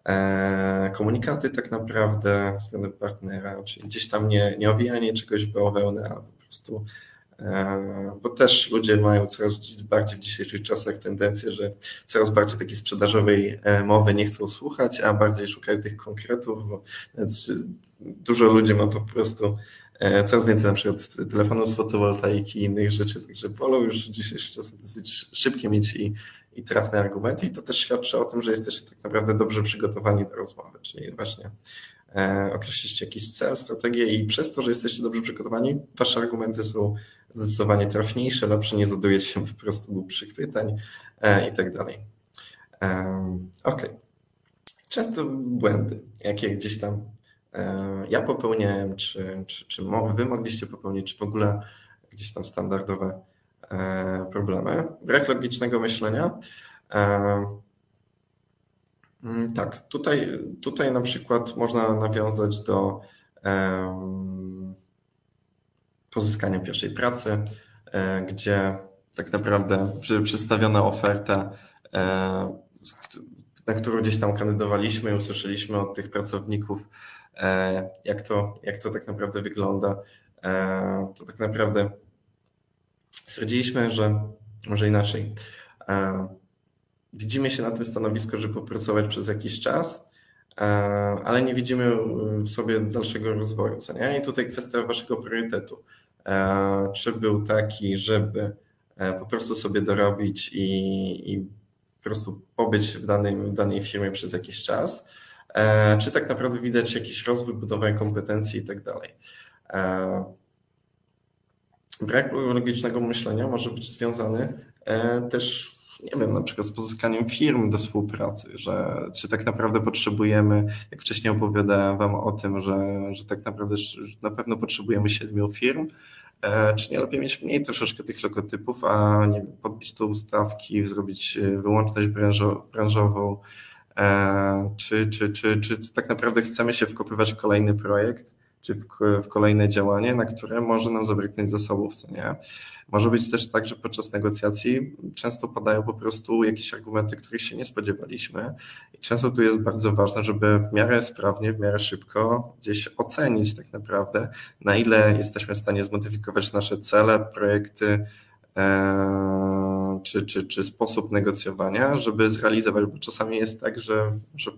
e, komunikaty tak naprawdę strony partnera, czyli gdzieś tam nie, nie owijanie czegoś w bawełnę, ale po prostu e, bo też ludzie mają coraz bardziej w dzisiejszych czasach tendencję, że coraz bardziej takiej sprzedażowej e, mowy nie chcą słuchać, a bardziej szukają tych konkretów, bo dużo ludzi ma po prostu coraz więcej na przykład telefonów z fotowoltaiki i innych rzeczy, także wolą już w dzisiejszych czasach dosyć szybkie mieć i, i trafne argumenty i to też świadczy o tym, że jesteście tak naprawdę dobrze przygotowani do rozmowy, czyli właśnie e, określiście jakiś cel, strategię i przez to, że jesteście dobrze przygotowani, wasze argumenty są zdecydowanie trafniejsze, lepsze, nie zadujecie po prostu głupszych pytań e, i tak dalej. E, ok. Często błędy, jakie gdzieś tam E, ja popełniałem, czy, czy, czy wy mogliście popełnić, czy w ogóle gdzieś tam standardowe e, problemy. Brak logicznego myślenia. E, mm, tak, tutaj, tutaj na przykład można nawiązać do pozyskania pierwszej pracy, gdzie tak naprawdę przedstawiona oferta, na którą gdzieś tam kandydowaliśmy, usłyszeliśmy od tych pracowników, E, jak to, jak to tak naprawdę wygląda, e, to tak naprawdę stwierdziliśmy, że może inaczej. E, widzimy się na tym stanowisku, żeby popracować przez jakiś czas, ale nie widzimy w sobie dalszego rozwoju. Co nie? I tutaj kwestia waszego priorytetu. Czy był taki, żeby po prostu sobie dorobić i, i po prostu pobyć w danej, w danej firmie przez jakiś czas, E, czy tak naprawdę widać jakiś rozwój, budowę kompetencji i tak dalej. E, brak logicznego myślenia może być związany e, też, nie wiem, na przykład z pozyskaniem firm do współpracy, że czy tak naprawdę potrzebujemy, jak wcześniej opowiadałem Wam o tym, że, że tak naprawdę na pewno potrzebujemy siedmiu firm, czy nie lepiej mieć mniej troszeczkę tych logotypów, a nie podbić to ustawki, zrobić wyłączność branżową, E, czy, czy, czy, czy tak naprawdę chcemy się wkopywać w kolejny projekt, czy w, w kolejne działanie, na które może nam zabraknąć zasobów, co nie? Może być też tak, że podczas negocjacji często padają po prostu jakieś argumenty, których się nie spodziewaliśmy i często tu jest bardzo ważne, żeby w miarę sprawnie, w miarę szybko gdzieś ocenić tak naprawdę, na ile jesteśmy w stanie zmodyfikować nasze cele, projekty, E, czy, czy, czy sposób negocjowania, żeby zrealizować, bo czasami jest tak, że, że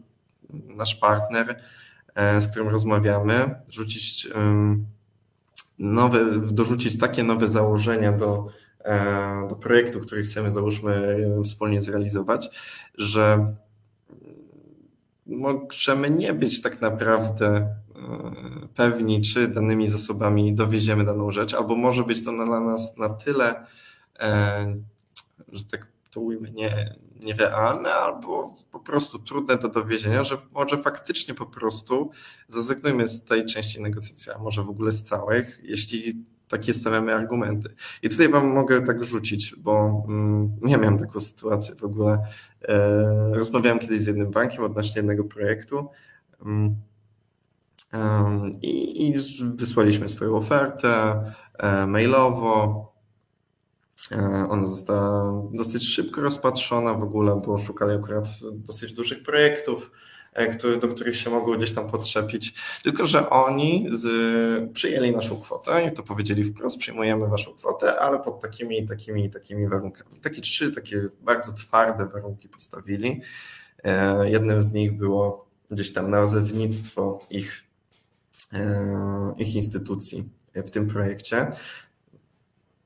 nasz partner, e, z którym rozmawiamy, rzucić nowe, dorzucić takie nowe założenia do, e, do projektu, który chcemy, załóżmy, wspólnie zrealizować, że możemy nie być tak naprawdę pewni, czy danymi zasobami dowieziemy daną rzecz, albo może być to dla nas na tyle E, że tak to ujmę, nie, nierealne albo po prostu trudne do dowiezienia, że może faktycznie po prostu zrezygnujmy z tej części negocjacji, a może w ogóle z całych, jeśli takie stawiamy argumenty. I tutaj Wam mogę tak rzucić, bo mm, ja miałem taką sytuację w ogóle. E, rozmawiałem kiedyś z jednym bankiem odnośnie jednego projektu mm, i, i wysłaliśmy swoją ofertę e, mailowo. E, ona została dosyć szybko rozpatrzona w ogóle, bo szukali akurat dosyć dużych projektów, e, który, do których się mogło gdzieś tam podczepić. Tylko, że oni z, przyjęli naszą kwotę i to powiedzieli wprost, przyjmujemy waszą kwotę, ale pod takimi, takimi, takimi warunkami. Takie trzy takie bardzo twarde warunki postawili. Jednym z nich było gdzieś tam nazewnictwo ich ich instytucji w tym projekcie.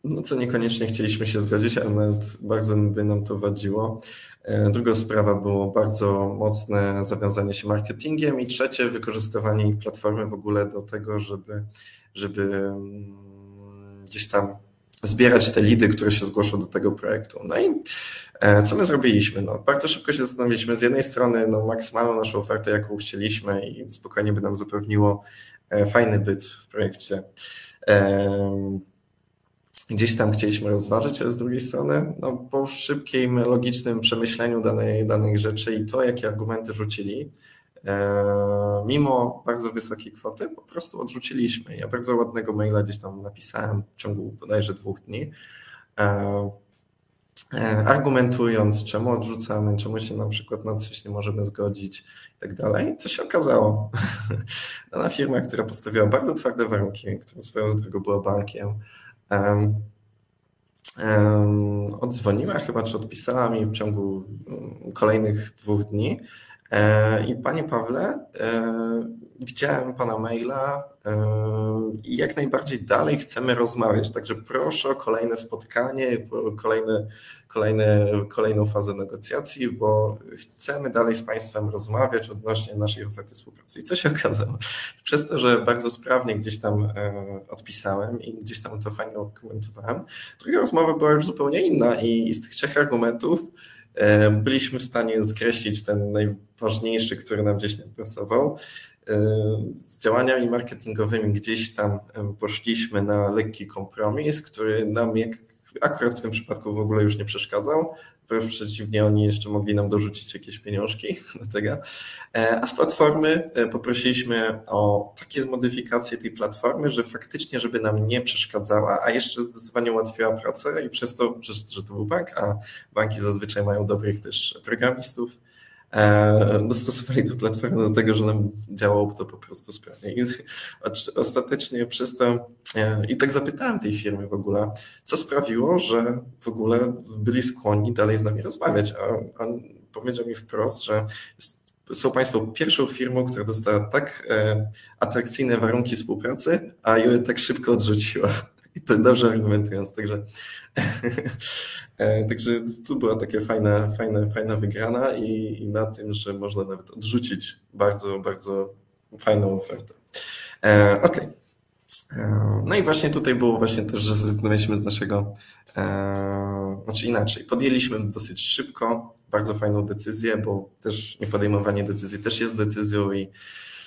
No co niekoniecznie chcieliśmy się zgodzić, ale nawet bardzo by nam to wadziło. Druga sprawa było bardzo mocne zawiązanie się marketingiem i trzecie wykorzystywanie ich platformy w ogóle do tego, żeby, żeby mm, gdzieś tam zbierać te lidy, które się zgłoszą do tego projektu. No i e, co my zrobiliśmy? No, bardzo szybko się zastanowiliśmy. Z jednej strony no, maksymalną naszą ofertę, jaką chcieliśmy i spokojnie by nam zapewniło e, fajny byt w projekcie. E, gdzieś tam chcieliśmy rozważyć, ale z drugiej strony no, po szybkim, logicznym przemyśleniu danej, danej rzeczy i to, jakie argumenty rzucili, mimo bardzo wysokiej kwoty, po prostu odrzuciliśmy. Ja bardzo ładnego maila gdzieś tam napisałem w ciągu bodajże dwóch dni, argumentując, czemu odrzucamy, czemu się na przykład na coś nie możemy zgodzić i tak dalej. Co się okazało? Dana firma, która postawiła bardzo twarde warunki, która swoją drogą była bankiem, odzwoniła chyba, czy odpisała mi w ciągu kolejnych dwóch dni E, I panie Pawle, e, widziałem pana maila i jak najbardziej dalej chcemy rozmawiać, także proszę o kolejne spotkanie, kolejne, kolejne, kolejną fazę negocjacji, bo chcemy dalej z państwem rozmawiać odnośnie naszej oferty współpracy. I co się okazało? Przez to, że bardzo sprawnie gdzieś tam odpisałem i gdzieś tam to fajnie komentowałem, druga rozmowa była już zupełnie inna i z tych trzech argumentów byliśmy w stanie skreślić ten najważniejszy, który nam gdzieś nie pasował. Z działaniami marketingowymi gdzieś tam poszliśmy na lekki kompromis, który nam jak akurat w tym przypadku w ogóle już nie przeszkadzał. Wręcz przeciwnie, oni jeszcze mogli nam dorzucić jakieś pieniążki do tego. E, a z platformy e, poprosiliśmy o takie zmodyfikacje tej platformy, że faktycznie, żeby nam nie przeszkadzała, a jeszcze zdecydowanie ułatwiła pracę i przez to, że to był bank, a banki zazwyczaj mają dobrych też programistów, dostosowali do platformy do tego, że nam działało to po prostu sprawnie. I ostatecznie przez to e, i tak zapytałem tej firmy w ogóle, co sprawiło, że w ogóle byli skłonni dalej z nami rozmawiać, a on powiedział mi wprost, że są Państwo pierwszą firmą, która dostała tak e, atrakcyjne warunki współpracy, a ją tak szybko odrzuciła. To dobrze argumentując, także, e, także tu była taka fajna, fajna, fajna wygrana i, i na tym, że można nawet odrzucić bardzo, bardzo fajną ofertę. E, ok. E, no i właśnie tutaj było właśnie też, że zrezygnowaliśmy z naszego, e, znaczy inaczej, podjęliśmy dosyć szybko bardzo fajną decyzję, bo też niepodejmowanie decyzji też jest decyzją i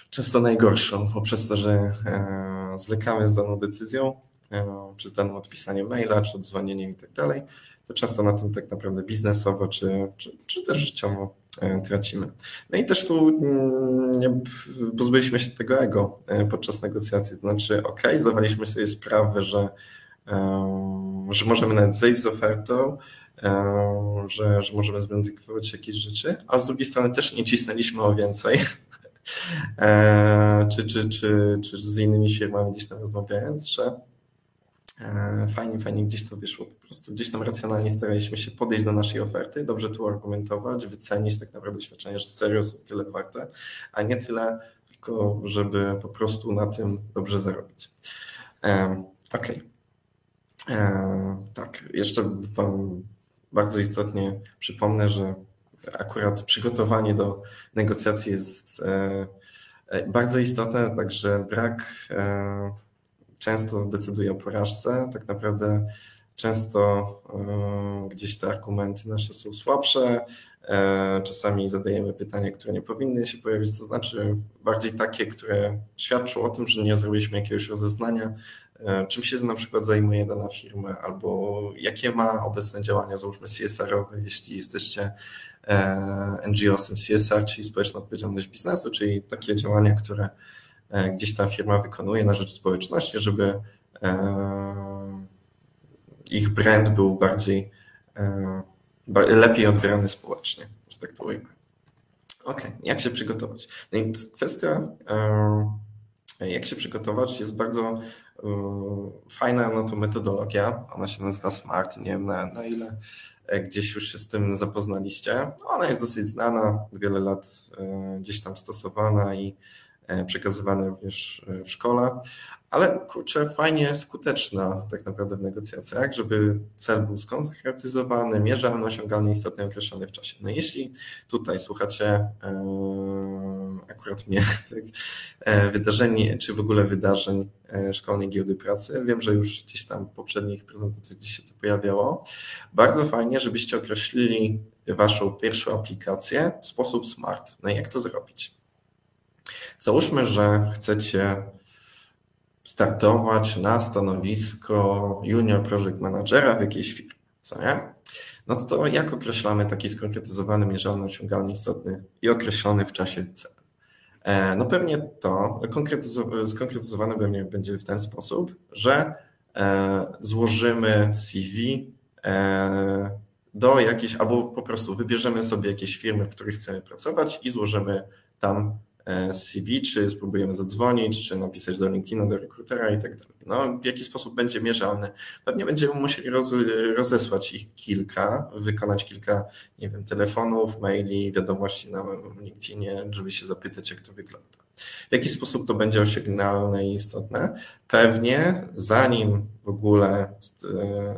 często najgorszą, bo przez to, że e, zwlekamy z daną decyzją, czy z danym odpisaniem maila, czy odzwonieniem i tak dalej, to często na tym tak naprawdę biznesowo, czy, czy, czy też życiowo e, tracimy. No i też tu mm, pozbyliśmy się tego ego e, podczas negocjacji. To znaczy, ok, zdawaliśmy sobie sprawę, że, że możemy nawet zejść z ofertą, że, że możemy zmodyfikować jakieś rzeczy, a z drugiej strony też nie cisnęliśmy o więcej, czy, czy, czy, czy z innymi firmami gdzieś tam rozmawiając, że E, fajnie, fajnie gdzieś to wyszło. Po prostu gdzieś tam racjonalnie staraliśmy się podejść do naszej oferty, dobrze tu argumentować, wycenić tak naprawdę doświadczenie, że serio są tyle warte, a nie tyle tylko, żeby po prostu na tym dobrze zarobić. Um, Okej. Okay. E, tak, jeszcze Wam bardzo istotnie przypomnę, że akurat przygotowanie do negocjacji jest bardzo istotne, także brak często decyduje o porażce. Tak naprawdę często e, gdzieś te argumenty nasze są słabsze. E, czasami zadajemy pytania, które nie powinny się pojawić, to znaczy bardziej takie, które świadczą o tym, że nie zrobiliśmy jakiegoś rozeznania, e, czym się na przykład zajmuje dana firma, albo jakie ma obecne działania, załóżmy CSR-owe, jeśli jesteście NGO-sem CSR, czyli społeczna odpowiedzialność biznesu, czyli takie działania, które gdzieś ta firma wykonuje na rzecz społeczności, żeby e, ich brand był bardziej, e, lepiej odbierany społecznie, że tak to ujmę. Ok, jak się przygotować? No i kwestia, jak się przygotować, jest bardzo fajna no to metodologia. Ona się nazywa SMART. Nie wiem na, na ile gdzieś już się z tym zapoznaliście. Ona jest dosyć znana, wiele lat gdzieś tam stosowana i przekazywane również w szkole ale kurczę, fajnie skuteczna tak naprawdę w negocjacjach, żeby cel był skonkretyzowany, mierzalny, osiągalny, istotnie określony w czasie. No jeśli tutaj słuchacie e, akurat mnie, tak, e, wydarzeń, czy w ogóle wydarzeń e, szkolnej giełdy pracy, wiem, że już gdzieś tam w poprzednich prezentacjach gdzieś się to pojawiało, bardzo fajnie, żebyście określili waszą pierwszą aplikację w sposób smart. No i jak to zrobić? Załóżmy, że chcecie startować na stanowisko junior project managera w jakiejś firmie, co nie? No to jak określamy taki skonkretyzowany, mierzalny, osiągalny, istotny i określony w czasie cel? E, no pewnie to skonkretyzowane pewnie będzie w ten sposób, że e, złożymy CV e, do jakiejś, albo po prostu wybierzemy sobie jakieś firmy, w których chcemy pracować i złożymy tam E, CV, czy spróbujemy zadzwonić, czy napisać do LinkedIna, do rekrutera i tak dalej. No, w jaki sposób będzie mierzalny? Pewnie będziemy musieli roz, rozesłać ich kilka, wykonać kilka, nie wiem, telefonów, maili, wiadomości na LinkedInie, żeby się zapytać, jak to wygląda. W jaki sposób to będzie osiągalne i istotne? Pewnie zanim w ogóle e,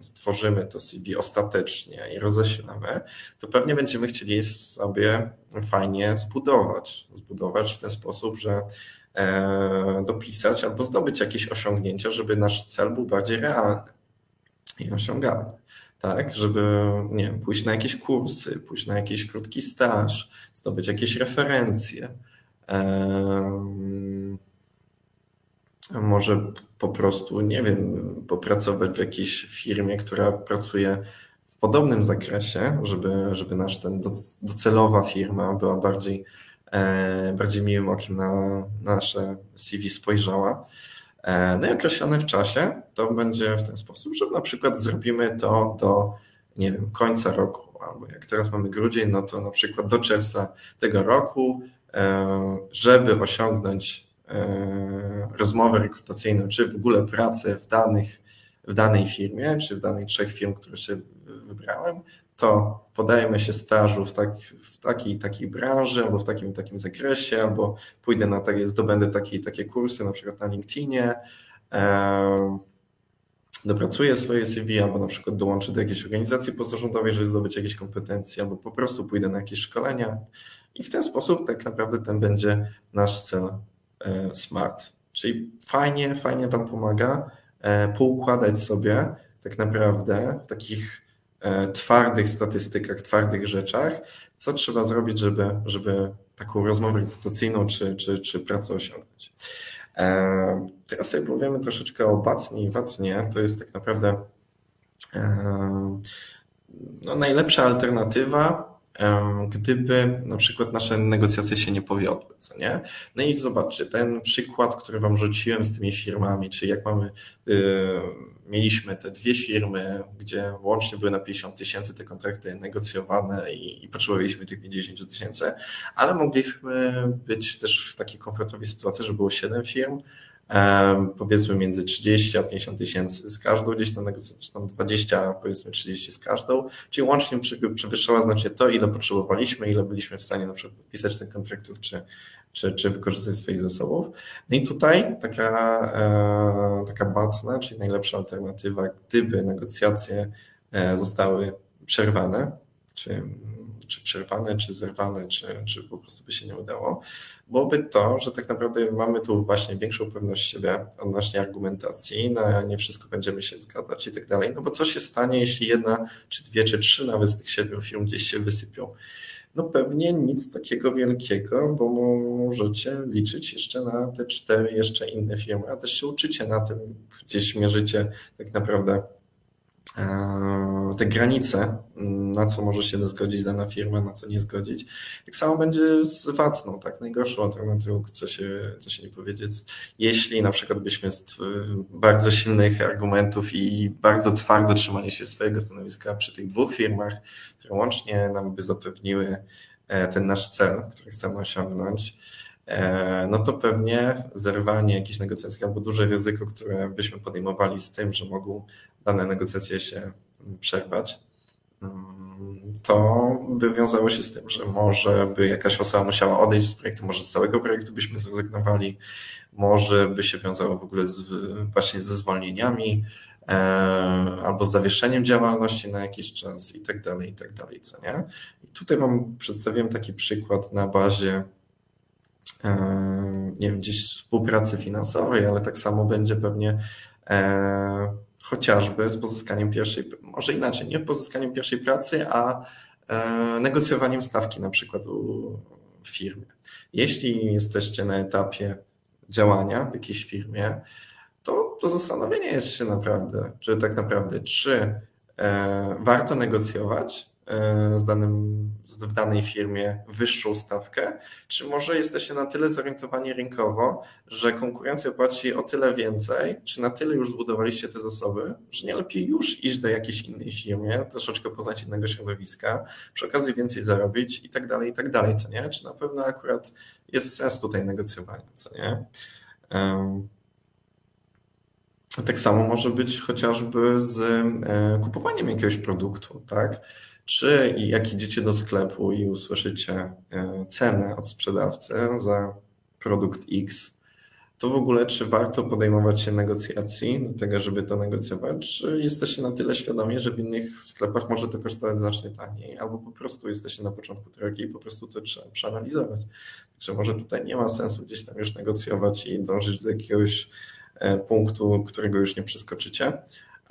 stworzymy to CV ostatecznie i roześlemy, to pewnie będziemy chcieli sobie fajnie zbudować. Zbudować w ten sposób, że e, dopisać albo zdobyć jakieś osiągnięcia, żeby nasz cel był bardziej realny i osiągalny. Tak, żeby nie wiem, pójść na jakieś kursy, pójść na jakiś krótki staż, zdobyć jakieś referencje. Może po prostu, nie wiem, popracować w jakiejś firmie, która pracuje w podobnym zakresie, żeby, żeby nasz ten docelowa firma była bardziej, e, bardziej miłym okiem na nasze CV spojrzała. E, no i określone w czasie to będzie w ten sposób, że na przykład zrobimy to do, nie wiem, końca roku, albo jak teraz mamy grudzień, no to na przykład do czerwca tego roku, e, żeby osiągnąć E, rozmowę rekrutacyjną, czy w ogóle pracę w, danych, w danej firmie, czy w danej trzech firm, które się wybrałem, to podajemy się stażu w, tak, w takiej takiej branży, albo w takim takim zakresie, albo pójdę na takie, zdobędę takie, takie kursy, na przykład na LinkedInie, e, dopracuję swoje CV, albo na przykład dołączę do jakiejś organizacji pozarządowej, żeby zdobyć jakieś kompetencje, albo po prostu pójdę na jakieś szkolenia i w ten sposób tak naprawdę ten będzie nasz cel smart. Czyli fajnie, fajnie Wam pomaga e, poukładać sobie tak naprawdę w takich e, twardych statystykach, twardych rzeczach, co trzeba zrobić, żeby, żeby taką rozmowę rekrutacyjną czy, czy, czy pracę osiągnąć. Teraz sobie powiemy troszeczkę o Batnie i Watnie. To jest tak naprawdę no, najlepsza alternatywa gdyby na przykład nasze negocjacje się nie powiodły, co nie? No i zobaczcie, ten przykład, który wam rzuciłem z tymi firmami, czy jak mamy, yy, mieliśmy te dwie firmy, gdzie łącznie były na 50 tysięcy te kontrakty negocjowane i, i potrzebowaliśmy tych 50 tysięcy, ale mogliśmy być też w takiej komfortowej sytuacji, że było 7 firm, powiedzmy między 30 a 50 tysięcy z każdą, gdzieś tam, tam 20, powiedzmy 30 z każdą, czyli łącznie przewyższała znacznie to, ile potrzebowaliśmy, ile byliśmy w stanie na przykład podpisać tych kontraktów, czy, czy, czy wykorzystać swoich zasobów. No i tutaj taka, e, taka batna, czyli najlepsza alternatywa, gdyby negocjacje e, zostały przerwane, czy czy przerwane, czy zerwane, czy, czy po prostu by się nie udało, byłoby to, że tak naprawdę mamy tu właśnie większą pewność siebie odnośnie argumentacji, na nie wszystko będziemy się zgadzać i tak dalej, no bo co się stanie, jeśli jedna, czy dwie, czy trzy nawet z tych siedmiu firm gdzieś się wysypią? No pewnie nic takiego wielkiego, bo możecie liczyć jeszcze na te cztery jeszcze inne firmy, a też się uczycie na tym, gdzieś mierzycie tak naprawdę te granice, na co może się zgodzić dana firma, na co nie zgodzić. Tak samo będzie z watną, tak, najgorszą alternatywą, co się, co się nie powiedzieć. Jeśli na przykład byśmy z bardzo silnych argumentów i bardzo twardo trzymali się swojego stanowiska przy tych dwóch firmach, które łącznie nam by zapewniły e, ten nasz cel, który chcemy osiągnąć, e, no to pewnie zerwanie jakichś negocjacji albo duże ryzyko, które byśmy podejmowali z tym, że mogą dane negocjacje się przerwać, mm, to by wiązało się z tym, że może by jakaś osoba musiała odejść z projektu, może z całego projektu byśmy zrezygnowali, może by się wiązało w ogóle z, właśnie ze zwolnieniami, e, albo z zawieszeniem działalności na jakiś czas i tak dalej, i tak dalej, co nie? I tutaj Wam przedstawiłem taki przykład na bazie e, nie wiem, gdzieś współpracy finansowej, ale tak samo będzie pewnie e, chociażby z pozyskaniem pierwszej, może inaczej, nie pozyskaniem pierwszej pracy, a negocjowaniem stawki na przykład u firmy. Jeśli jesteście na etapie działania w jakiejś firmie, to, to zastanowienie jest się naprawdę, czy tak naprawdę, czy e, warto negocjować e, z danym, w danej firmie wyższą stawkę, czy może jesteście na tyle zorientowani rynkowo, że konkurencja płaci o tyle więcej, czy na tyle już zbudowaliście te zasoby, że nie lepiej już iść do jakiejś innej firmie, troszeczkę poznać innego środowiska, przy okazji więcej zarobić i tak dalej, i tak dalej, co nie? Czy na pewno akurat jest sens tutaj negocjowania, co nie? Tak samo może być chociażby z e, kupowaniem jakiegoś produktu, tak? Czy jak idziecie do sklepu i usłyszycie e, cenę od sprzedawcy za produkt X, to w ogóle czy warto podejmować się negocjacji do tego, żeby to negocjować, czy jesteście na tyle świadomi, że w innych sklepach może to kosztować znacznie taniej, albo po prostu jesteście na początku drogi i po prostu to trzeba przeanalizować. Także może tutaj nie ma sensu gdzieś tam już negocjować i dążyć do jakiegoś e, punktu, którego już nie przeskoczycie,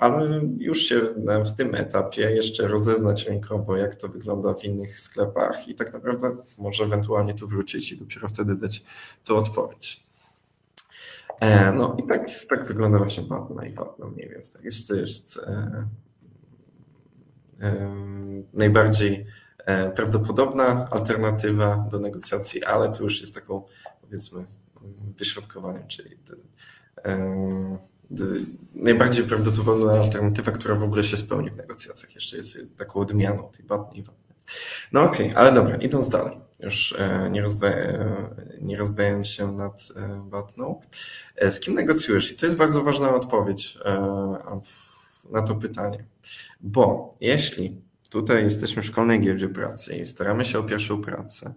ale już się w tym etapie jeszcze rozeznać rynkowo, jak to wygląda w innych sklepach i tak naprawdę może ewentualnie tu wrócić i dopiero wtedy dać tą odpowiedź. E, no i tak, tak wygląda właśnie Batman i Batman mniej więcej. To jest e, e, najbardziej e, prawdopodobna alternatywa do negocjacji, ale to już jest taką powiedzmy wyśrodkowaniem, czyli e, najbardziej prawdopodobna alternatywa, która w ogóle się spełni w negocjacjach. Jeszcze jest taką odmianą tej Batman. No okej, okay, ale dobra, idąc dalej już e, nie, nie rozdwajając się nad Batną. E, z kim negocjujesz? I to jest bardzo ważna odpowiedź e, na to pytanie. Bo jeśli tutaj jesteśmy w szkolnej giełdzie pracy i staramy się o pierwszą pracę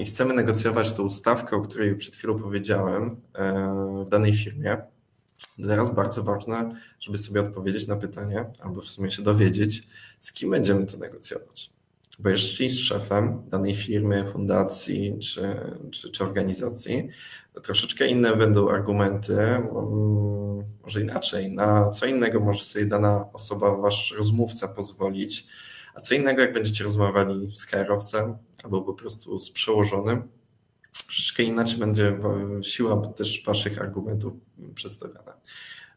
i chcemy negocjować tą stawkę, o której przed chwilą powiedziałem w danej firmie, teraz bardzo ważne, żeby sobie odpowiedzieć na pytanie, albo w sumie się dowiedzieć, z kim będziemy to negocjować. Bo jeśli z szefem danej firmy, fundacji czy, czy, czy organizacji, troszeczkę inne będą argumenty, mm, może inaczej, na co innego może sobie dana osoba, wasz rozmówca pozwolić, a co innego jak będziecie rozmawiali z kierowcem albo po prostu z przełożonym, troszeczkę inaczej będzie siła też waszych argumentów przedstawiana.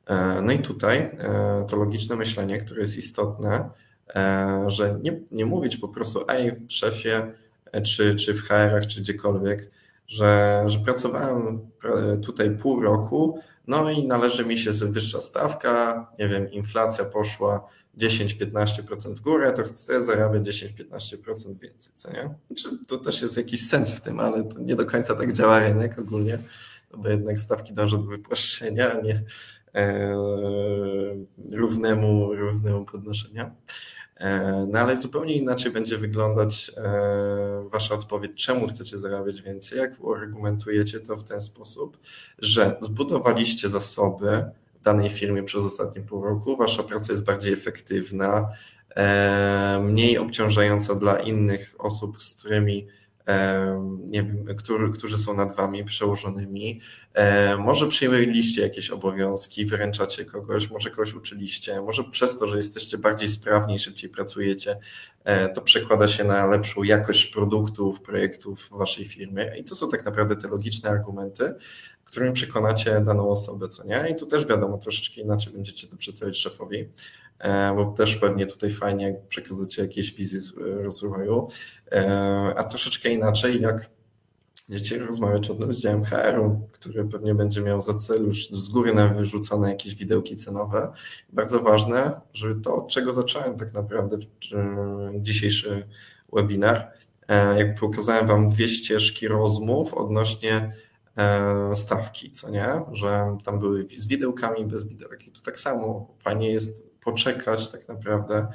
E, no i tutaj e, to logiczne myślenie, które jest istotne, E, że nie, nie mówić po prostu, ej, szefie, czy, czy w HR-ach, czy gdziekolwiek, że, że pracowałem tutaj pół roku, no i należy mi się wyższa stawka, nie wiem, inflacja poszła 10-15% w górę, to chcę zarabiać 10-15% więcej, co nie? Znaczy, to też jest jakiś sens w tym, ale to nie do końca tak działa rynek ogólnie, no bo jednak stawki dążą do wypłaszczenia, a nie e, równemu, równemu podnoszenia. E, no ale zupełnie inaczej będzie wyglądać e, Wasza odpowiedź, czemu chcecie zarabiać więcej, jak argumentujecie to w ten sposób, że zbudowaliście zasoby danej firmie przez ostatnie pół roku, Wasza praca jest bardziej efektywna, mniej obciążająca dla innych osób, z którymi nie wiem, który, którzy są nad wami przełożonymi. Może przyjęliście jakieś obowiązki, wyręczacie kogoś, może kogoś uczyliście, może przez to, że jesteście bardziej sprawni, szybciej pracujecie, e, to przekłada się na lepszą jakość produktów, projektów w waszej firmie. I to są tak naprawdę te logiczne argumenty, którym przekonacie daną osobę, co nie? I tu też wiadomo, troszeczkę inaczej będziecie to przedstawić szefowi. E, bo też pewnie tutaj fajnie, jak przekażecie jakieś wizje rozwoju, e, a troszeczkę inaczej, jak będziecie rozmawiać o tym z działem HR-u, który pewnie będzie miał za cel już z góry na wyrzucone jakieś widełki cenowe. Bardzo ważne, żeby to, od czego zacząłem tak naprawdę dzisiejszy webinar, e, jak pokazałem Wam dwie ścieżki rozmów odnośnie stawki, co nie? Że tam były z widełkami, bez widełek. I tu tak samo fajnie jest poczekać tak naprawdę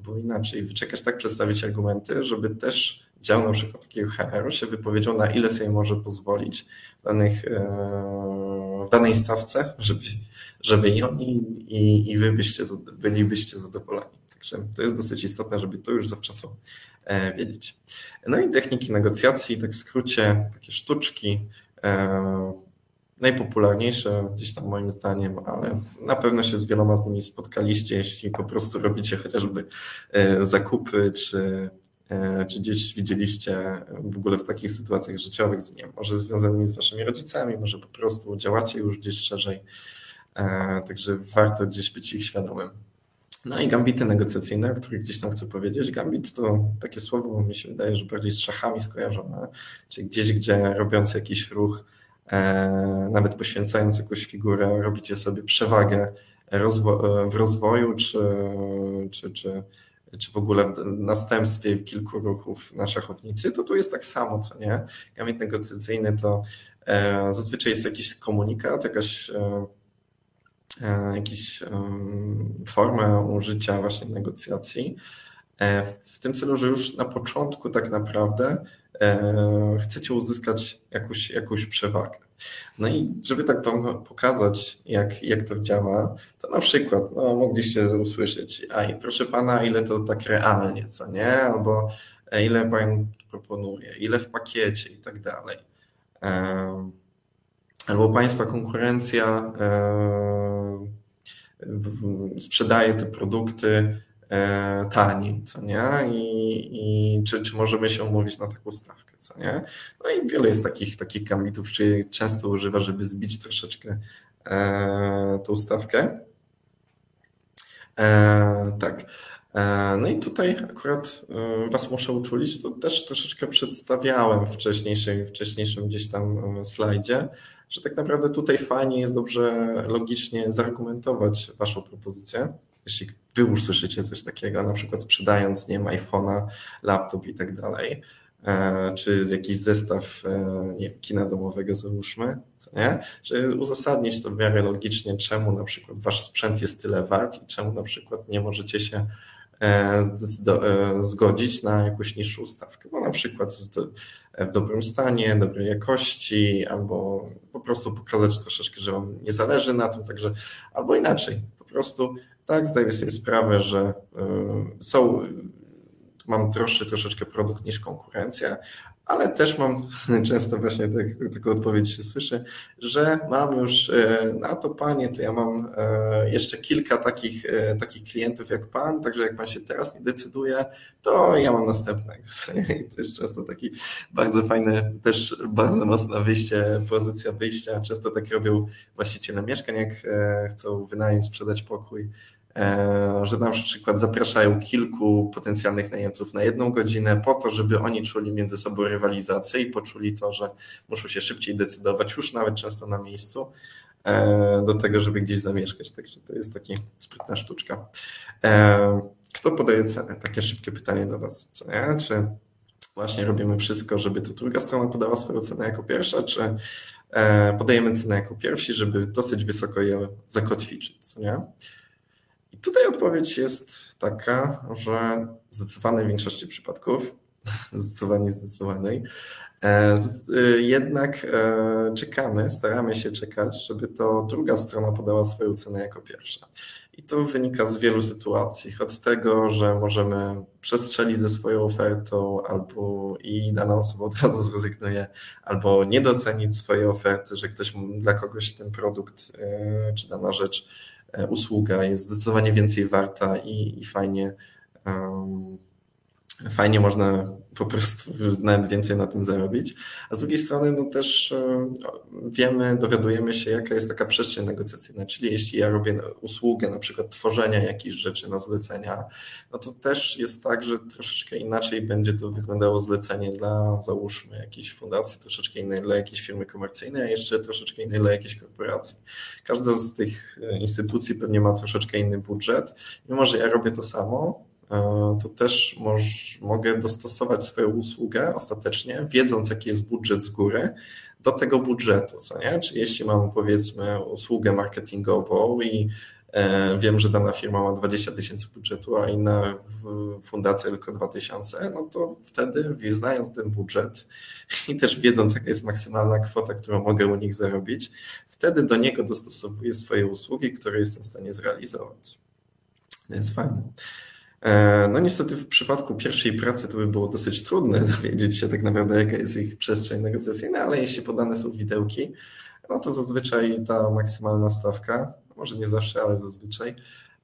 bo inaczej wyczekać tak przedstawić argumenty, żeby też dział na przykład takiego HR się wypowiedział, na ile sobie może pozwolić w, danych, w danej stawce, żeby, żeby i oni, i, i wy byście, bylibyście zadowoleni. Także to jest dosyć istotne, żeby to już zawczasu e, wiedzieć. No i techniki negocjacji, tak w skrócie, takie sztuczki, e, najpopularniejsze gdzieś tam moim zdaniem, ale na pewno się z wieloma z nimi spotkaliście, jeśli po prostu robicie chociażby e, zakupy, czy, czy gdzieś widzieliście w ogóle w takich sytuacjach życiowych, z, nie może związanymi z waszymi rodzicami, może po prostu działacie już gdzieś szerzej, także warto gdzieś być ich świadomym. No i gambity negocjacyjne, o których gdzieś tam chcę powiedzieć. Gambit to takie słowo, mi się wydaje, że bardziej z szachami skojarzone, czyli gdzieś, gdzie robiąc jakiś ruch, e, nawet poświęcając jakąś figurę, robicie sobie przewagę rozwo w rozwoju, czy, czy, czy, czy w ogóle w następstwie kilku ruchów na szachownicy, to tu jest tak samo, co nie? Gambit negocjacyjny to e, zazwyczaj jest jakiś komunikat, jakaś e, E, jakąś formę użycia właśnie negocjacji. E, w tym celu, że już na początku tak naprawdę e, chcecie uzyskać jakąś, jakąś przewagę. No i żeby tak Wam pokazać, jak, jak to działa, to na przykład no, mogliście usłyszeć, a proszę Pana, ile to tak realnie, co nie? Albo ile Pan proponuje, ile w pakiecie i tak dalej albo państwa konkurencja e, sprzedaje te produkty e, taniej, co nie? I, i czy, czy możemy się umówić na taką stawkę, co nie? No i wiele jest takich, takich gamitów, czyli często używa, żeby zbić troszeczkę e, tą stawkę. tak. No i tutaj akurat Was muszę uczulić, to też troszeczkę przedstawiałem w wcześniejszym, wcześniejszym gdzieś tam slajdzie, że tak naprawdę tutaj fajnie jest dobrze logicznie zaargumentować Waszą propozycję. Jeśli Wy już słyszycie coś takiego, na przykład sprzedając, nie wiem, iPhone'a, laptop i tak dalej, e, czy jakiś zestaw e, nie, kina domowego załóżmy, nie? Że uzasadnić to w miarę logicznie, czemu na przykład Wasz sprzęt jest tyle wart i czemu na przykład nie możecie się zgodzić na jakąś niższą stawkę, bo na przykład w dobrym stanie, dobrej jakości, albo po prostu pokazać troszeczkę, że Wam nie zależy na tym, także albo inaczej, po prostu tak, zdaję sobie sprawę, że e, są mam troszeczkę produkt niż konkurencja, ale też mam często właśnie tak, taką odpowiedź się słyszę, że mam już e, na to panie, to ja mam e, jeszcze kilka takich, e, takich klientów jak pan, także jak pan się teraz nie decyduje, to ja mam następnego. I to jest często taki bardzo fajny, też bardzo mocna wyjście, pozycja wyjścia. Często tak robią właściciele mieszkań, jak chcą wynająć, sprzedać pokój, że na przykład zapraszają kilku potencjalnych najemców na jedną godzinę po to, żeby oni czuli między sobą rywalizację i poczuli to, że muszą się szybciej decydować, już nawet często na miejscu, e, do tego, żeby gdzieś zamieszkać. Także to jest taka sprytna sztuczka. E, kto podaje cenę? Takie szybkie pytanie do Was. Co? Czy właśnie robimy wszystko, żeby to druga strona podała swoją cenę jako pierwsza, czy podajemy cenę jako pierwsi, żeby dosyć wysoko je zakotwiczyć, co nie? Tutaj odpowiedź jest taka, że w zdecydowanej większości przypadków, zdecydowanie zdecydowanej, e, e, jednak e, czekamy, staramy się czekać, żeby to druga strona podała swoją cenę jako pierwsza. I to wynika z wielu sytuacji. Od tego, że możemy przestrzelić ze swoją ofertą, albo i dana osoba od razu zrezygnuje, albo nie docenić swojej oferty, że ktoś dla kogoś ten produkt czy dana rzecz usługa jest zdecydowanie więcej warta i, i fajnie, um, fajnie można po prostu nawet więcej na tym zarobić. A z drugiej strony no też e, wiemy, dowiadujemy się, jaka jest taka przestrzeń negocjacyjna, czyli jeśli ja robię usługę na przykład tworzenia jakichś rzeczy na zlecenia, no to też jest tak, że troszeczkę inaczej będzie to wyglądało zlecenie dla załóżmy jakiejś fundacji, troszeczkę innej dla jakiejś firmy komercyjnej, a jeszcze troszeczkę innej dla jakiejś korporacji. Każda z tych e, instytucji pewnie ma troszeczkę inny budżet, mimo że ja robię to samo, to też moż, mogę dostosować swoją usługę ostatecznie, wiedząc jaki jest budżet z góry, do tego budżetu, co nie? Czyli jeśli mam powiedzmy usługę marketingową i e, wiem, że dana firma ma 20 tysięcy budżetu, a inna fundacja tylko 2000, no to wtedy znając ten budżet i też wiedząc jaka jest maksymalna kwota, którą mogę u nich zarobić, wtedy do niego dostosowuję swoje usługi, które jestem w stanie zrealizować. To jest fajne. E, no niestety w przypadku pierwszej pracy to by było dosyć trudne dowiedzieć się tak naprawdę jaka jest ich przestrzeń negocjacyjna, ale jeśli podane są widełki, no to zazwyczaj ta maksymalna stawka, może nie zawsze, ale zazwyczaj,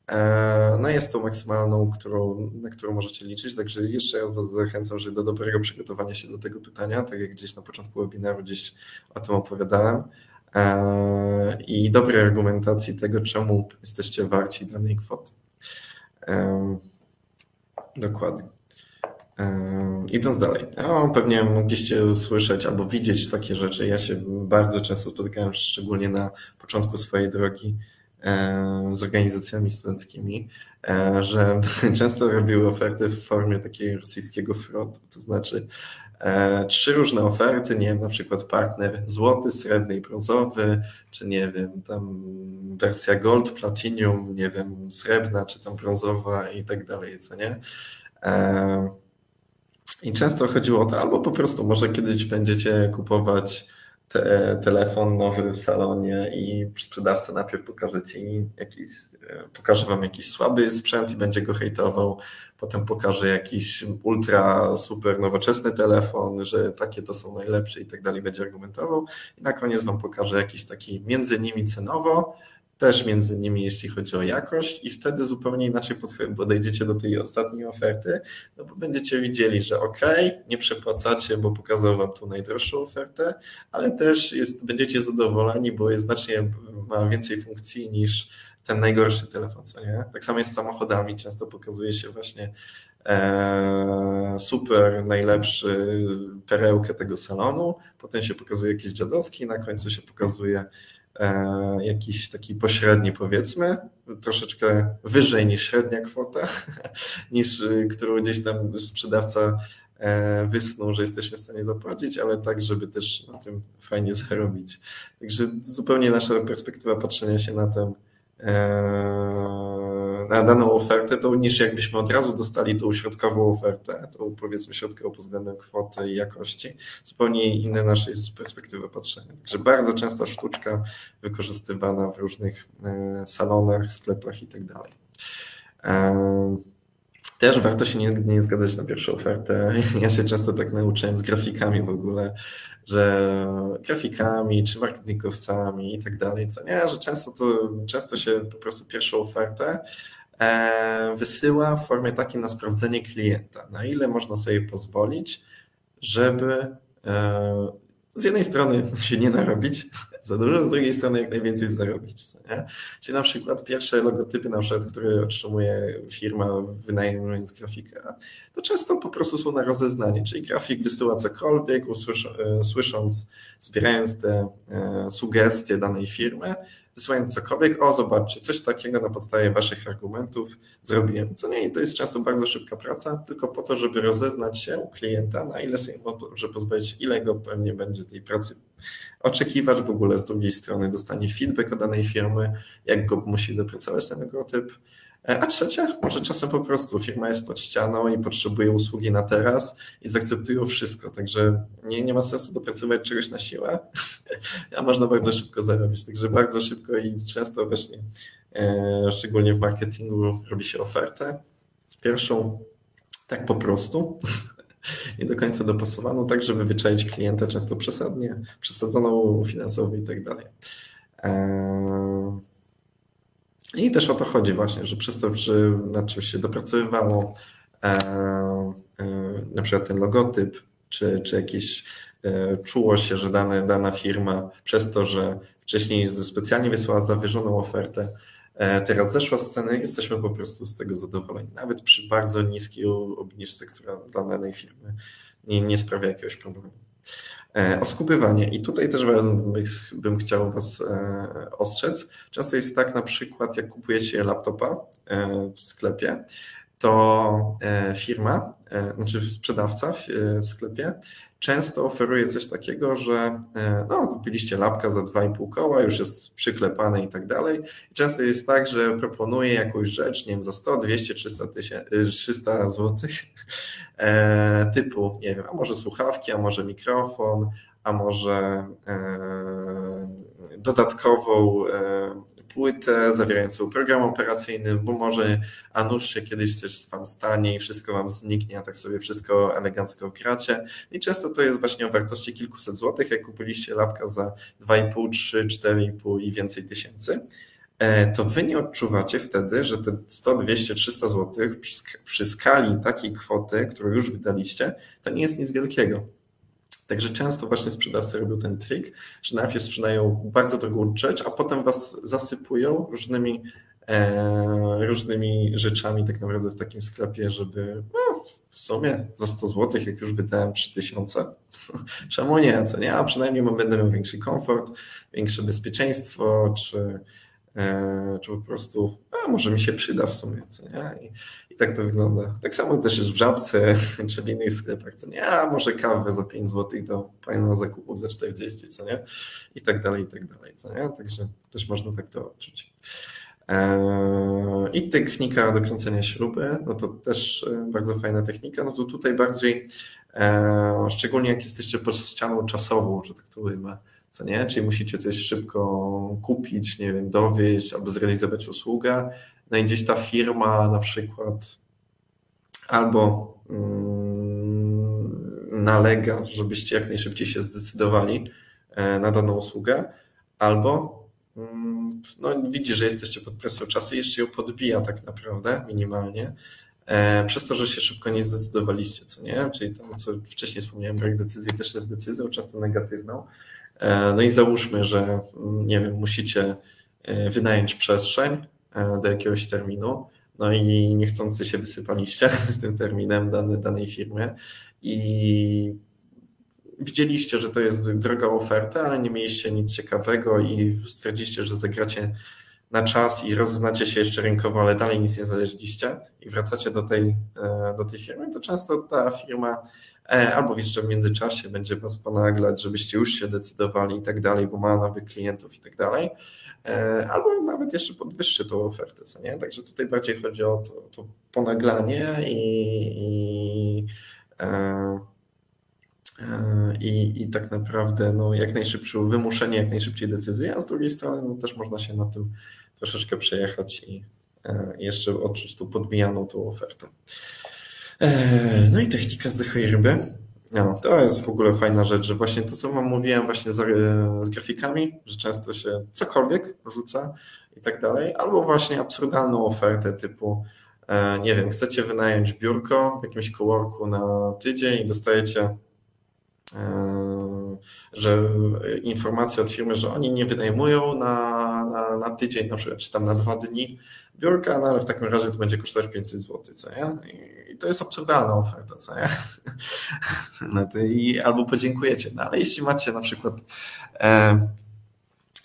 e, no jest to maksymalną, którą, na którą możecie liczyć, także jeszcze raz Was zachęcam, że do dobrego przygotowania się do tego pytania, tak jak gdzieś na początku webinaru gdzieś o tym opowiadałem e, i dobrej argumentacji tego, czemu jesteście warci danej kwoty. Dokładnie. Idąc dalej, no, pewnie mogliście słyszeć albo widzieć takie rzeczy. Ja się bardzo często spotykałem, szczególnie na początku swojej drogi z organizacjami studenckimi, e, że często robiły oferty w formie takiego rosyjskiego frontu, to znaczy e, trzy różne oferty, nie wiem, na przykład partner złoty, srebrny i brązowy, czy nie wiem, tam wersja gold, platinum, nie wiem, srebrna, czy tam brązowa i tak dalej, co nie? E, I często chodziło o to, albo po prostu może kiedyś będziecie kupować te, telefon nowy w salonie i sprzedawca najpierw pokaże ci jakiś, e, pokaże wam jakiś słaby sprzęt i będzie go hejtował, potem pokaże jakiś ultra super nowoczesny telefon, że takie to są najlepsze i tak dalej, będzie argumentował. I na koniec wam pokaże jakiś taki między nimi cenowo, też między nimi, jeśli chodzi o jakość, i wtedy zupełnie inaczej podejdziecie do tej ostatniej oferty, no bo będziecie widzieli, że ok, nie przepłacacie, bo pokazał Wam tu najdroższą ofertę, ale też jest, będziecie zadowoleni, bo jest znacznie, ma więcej funkcji niż ten najgorszy telefon, co nie? Tak samo jest z samochodami, często pokazuje się właśnie e, super, najlepszy perełkę tego salonu, potem się pokazuje jakiś dziadowski, na końcu się pokazuje jakiś taki pośredni powiedzmy, troszeczkę wyżej niż średnia kwota, niż y, którą gdzieś tam sprzedawca e, wysnuł, że jesteśmy w stanie zapłacić, ale tak, żeby też na tym fajnie zarobić. Także zupełnie nasza perspektywa patrzenia się na ten na daną ofertę, to niż jakbyśmy od razu dostali tą środkową ofertę, tą powiedzmy środkową pod względem kwoty i jakości, zupełnie inne nasze jest perspektywa patrzenia. Także bardzo częsta sztuczka wykorzystywana w różnych e, salonach, sklepach i tak dalej. Eee, też warto się nie, nie zgadzać na pierwszą ofertę. Ja się często tak nauczyłem z grafikami w ogóle, że grafikami czy marketingowcami i tak dalej, co nie, że często to często się po prostu pierwszą ofertę e, wysyła w formie takiej na sprawdzenie klienta, na ile można sobie pozwolić, żeby e, z jednej strony się nie narobić za dużo, z drugiej strony jak najwięcej zarobić. Nie? Czyli na przykład pierwsze logotypy, na przykład, które otrzymuje firma wynajmując grafika, to często po prostu są na rozeznanie, czyli grafik wysyła cokolwiek, e, słysząc, zbierając te e, sugestie danej firmy, wysyłając cokolwiek, o zobaczcie, coś takiego na podstawie waszych argumentów zrobiłem. Co nie, to jest często bardzo szybka praca, tylko po to, żeby rozeznać się u klienta, na ile sobie może pozwolić, ile go pewnie będzie tej pracy oczekiwać, w ogóle z drugiej strony dostanie feedback od danej firmy, jak go musi dopracować ten logotyp, a trzecia, może czasem po prostu firma jest pod ścianą i potrzebuje usługi na teraz i zaakceptują wszystko, także nie, nie ma sensu dopracować czegoś na siłę, a można bardzo szybko zarobić. Także bardzo szybko i często właśnie, e, szczególnie w marketingu, robi się ofertę. Pierwszą tak po prostu, nie do końca dopasowaną, tak żeby wyczaić klienta często przesadnie, przesadzoną finansowo i tak dalej. E, i też o to chodzi właśnie, że przez to, że nad czymś się dopracowywało, e, e, na przykład ten logotyp, czy, czy jakieś e, czuło się, że dane, dana firma przez to, że wcześniej specjalnie wysłała zawyżoną ofertę, teraz zeszła z ceny, jesteśmy po prostu z tego zadowoleni. Nawet przy bardzo niskiej obniżce, która dla danej firmy nie, nie sprawia jakiegoś problemu. E, oskupywanie. I tutaj też bym chciał Was e, ostrzec. Często jest tak na przykład, jak kupujecie laptopa e, w sklepie to firma, znaczy sprzedawca w sklepie często oferuje coś takiego, że no, kupiliście lapka za 2,5 koła, już jest przyklepane i tak dalej. Często jest tak, że proponuje jakąś rzecz, nie wiem, za 100, 200, 300, 300 zł, typu, nie wiem, a może słuchawki, a może mikrofon, a może dodatkową płytę zawierającą program operacyjny, bo może a nuż się kiedyś coś wam stanie i wszystko wam zniknie, a tak sobie wszystko elegancko kracie. I często to jest właśnie o wartości kilkuset złotych, jak kupiliście lapka za 2,5, 3, 4,5 i więcej tysięcy e, to wy nie odczuwacie wtedy, że te 100, 200, 300 zł przy skali takiej kwoty, którą już wydaliście, to nie jest nic wielkiego. Także często właśnie sprzedawcy robią ten trik, że najpierw sprzedają bardzo drogą rzecz, a potem was zasypują różnymi, e, różnymi rzeczami tak naprawdę w takim sklepie, żeby no, w sumie za 100 zł, jak już wydałem 3000, czemu nie, co nie, a przynajmniej będę miał większy komfort, większe bezpieczeństwo, czy czy po prostu, a może mi się przyda w sumie, co nie? I, I, tak to wygląda. Tak samo też jest w Żabce, czy w innych sklepach, co nie? A może kawę za 5 zł do pana zakupów za 40, co nie? I tak dalej, i tak dalej, co nie? Także też można tak to odczuć. E, I technika do kręcenia śruby, no to też e, bardzo fajna technika. No to tutaj bardziej, szczególnie jak jesteście pod ścianą czasową, że tak to ujmę, co nie? Czyli musicie coś szybko kupić, nie wiem, dowieść albo zrealizować usługę. No i gdzieś ta firma na przykład albo mm, nalega, żebyście jak najszybciej się zdecydowali e, na daną usługę, albo mm, no, widzi, że jesteście pod presją czasu i jeszcze ją podbija tak naprawdę minimalnie, e, przez to, że się szybko nie zdecydowaliście, co nie? Czyli to, co wcześniej wspomniałem, brak decyzji też jest decyzją, często negatywną. E, no i załóżmy, że nie wiem, musicie e, wynająć przestrzeń e, do jakiegoś terminu, no i niechcący się wysypaliście z tym terminem dany, danej firmy i widzieliście, że to jest droga oferta, ale nie mieliście nic ciekawego i stwierdziliście, że zagracie na czas i rozeznacie się jeszcze rynkowo, ale dalej nic nie zależeliście i wracacie do tej, do tej firmy, to często ta firma albo jeszcze w międzyczasie będzie Was ponaglać, żebyście już się decydowali i tak dalej, bo ma nowych klientów i tak dalej, e, albo nawet jeszcze podwyższy tą ofertę, co nie? Także tutaj bardziej chodzi o to, to ponaglanie i, i e, i, i tak naprawdę no, jak najszybsze wymuszenie jak najszybciej decyzji, a z drugiej strony no, też można się na tym troszeczkę przejechać i jeszcze odczuć tą podbijaną tą ofertę. Eee, no i technika zdechłej ryby. No, to jest w ogóle fajna rzecz, że właśnie to, co wam mówiłem właśnie z, z grafikami, że często się cokolwiek rzuca i tak dalej, albo właśnie absurdalną ofertę typu e, nie wiem, chcecie wynająć biurko w jakimś coworku na tydzień i dostajecie e, że informacje od firmy, że oni nie wynajmują na, na, na tydzień, na przykład, czy tam na dwa dni biurka, no ale w takim razie to będzie kosztować 500 zł, co nie? I to jest absurdalna oferta, co nie? No to i, albo podziękujecie. No ale jeśli macie na przykład e,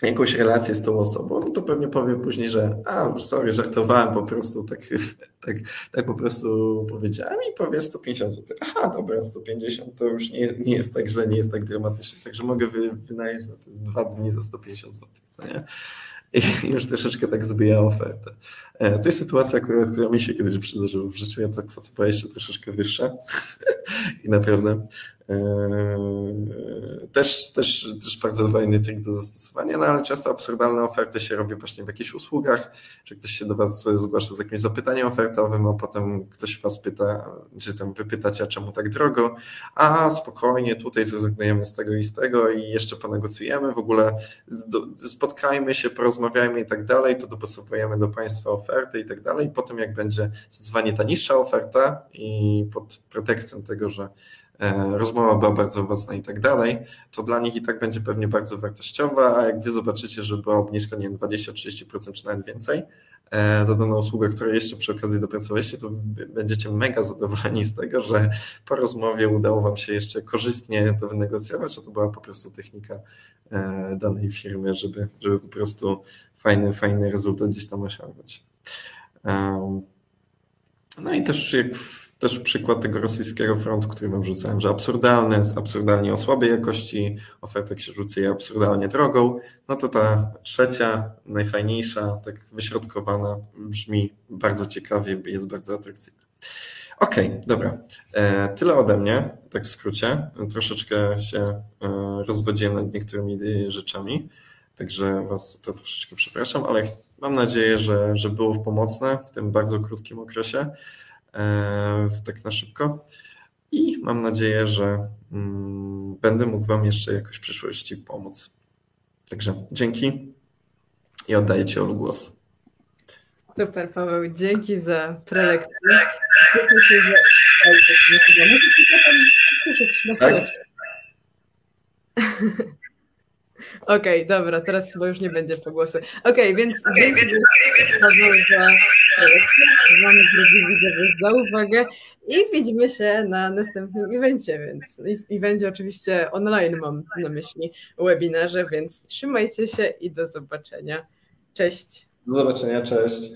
jakąś relację z tą osobą, no to pewnie powie później, że a, sorry, żartowałem po prostu, tak, tak, tak po prostu powiedziałem i powie 150 zł. Aha, dobra, 150 to już nie, nie jest tak źle, nie jest tak dramatycznie, także mogę wy, wynająć na te dwa dni za 150 zł, co nie? I już troszeczkę tak zbija ofertę. E, to jest sytuacja, która, która mi się kiedyś przydarzyła w życiu. Ja ta kwota była jeszcze troszeczkę wyższa i naprawdę też, też, też bardzo fajny trik do zastosowania, no ale często absurdalne oferty się robi właśnie w jakichś usługach, że ktoś się do Was zgłasza z jakimś zapytaniem ofertowym, a potem ktoś Was pyta, czy tam wypytacie, a czemu tak drogo, a spokojnie, tutaj zrezygnujemy z tego i z tego i jeszcze ponegocjujemy, w ogóle spotkajmy się, porozmawiajmy i tak dalej, to dopasowujemy do Państwa oferty i tak dalej, potem jak będzie zdecydowanie ta niższa oferta i pod pretekstem tego, że rozmowa była bardzo owocna i tak dalej, to dla nich i tak będzie pewnie bardzo wartościowa, a jak wy zobaczycie, że była obniżka, nie wiem, 20-30% czy nawet więcej e, za daną usługę, którą jeszcze przy okazji dopracowaliście, to będziecie mega zadowoleni z tego, że po rozmowie udało wam się jeszcze korzystnie to wynegocjować, a to była po prostu technika e, danej firmy, żeby, żeby po prostu fajny, fajny rezultat gdzieś tam osiągnąć. No i też, jak, też przykład tego rosyjskiego frontu, który wam rzucałem, że absurdalny, absurdalnie o słabej jakości, się rzuca je absurdalnie drogą, no to ta trzecia, najfajniejsza, tak wyśrodkowana, brzmi bardzo ciekawie jest bardzo atrakcyjna. Okej, okay, dobra. E, tyle ode mnie, tak w skrócie. Troszeczkę się e, rozwodziłem nad niektórymi rzeczami, także Was to troszeczkę przepraszam, ale mam nadzieję, że, że było pomocne w tym bardzo krótkim okresie, e, tak na szybko. I mam nadzieję, że mm, będę mógł Wam jeszcze jakoś w przyszłości pomóc. Także dzięki i oddaję Ci głos. Super, Paweł, dzięki za prelekcję. Tak? Okej, okay, dobra, teraz chyba już nie będzie pogłosy. Okej, okay, więc dzięki za drodzy widzowie za uwagę i widzimy się na następnym evencie, więc i będzie oczywiście online mam na myśli webinarze, więc trzymajcie się i do zobaczenia. Cześć. Do zobaczenia, cześć.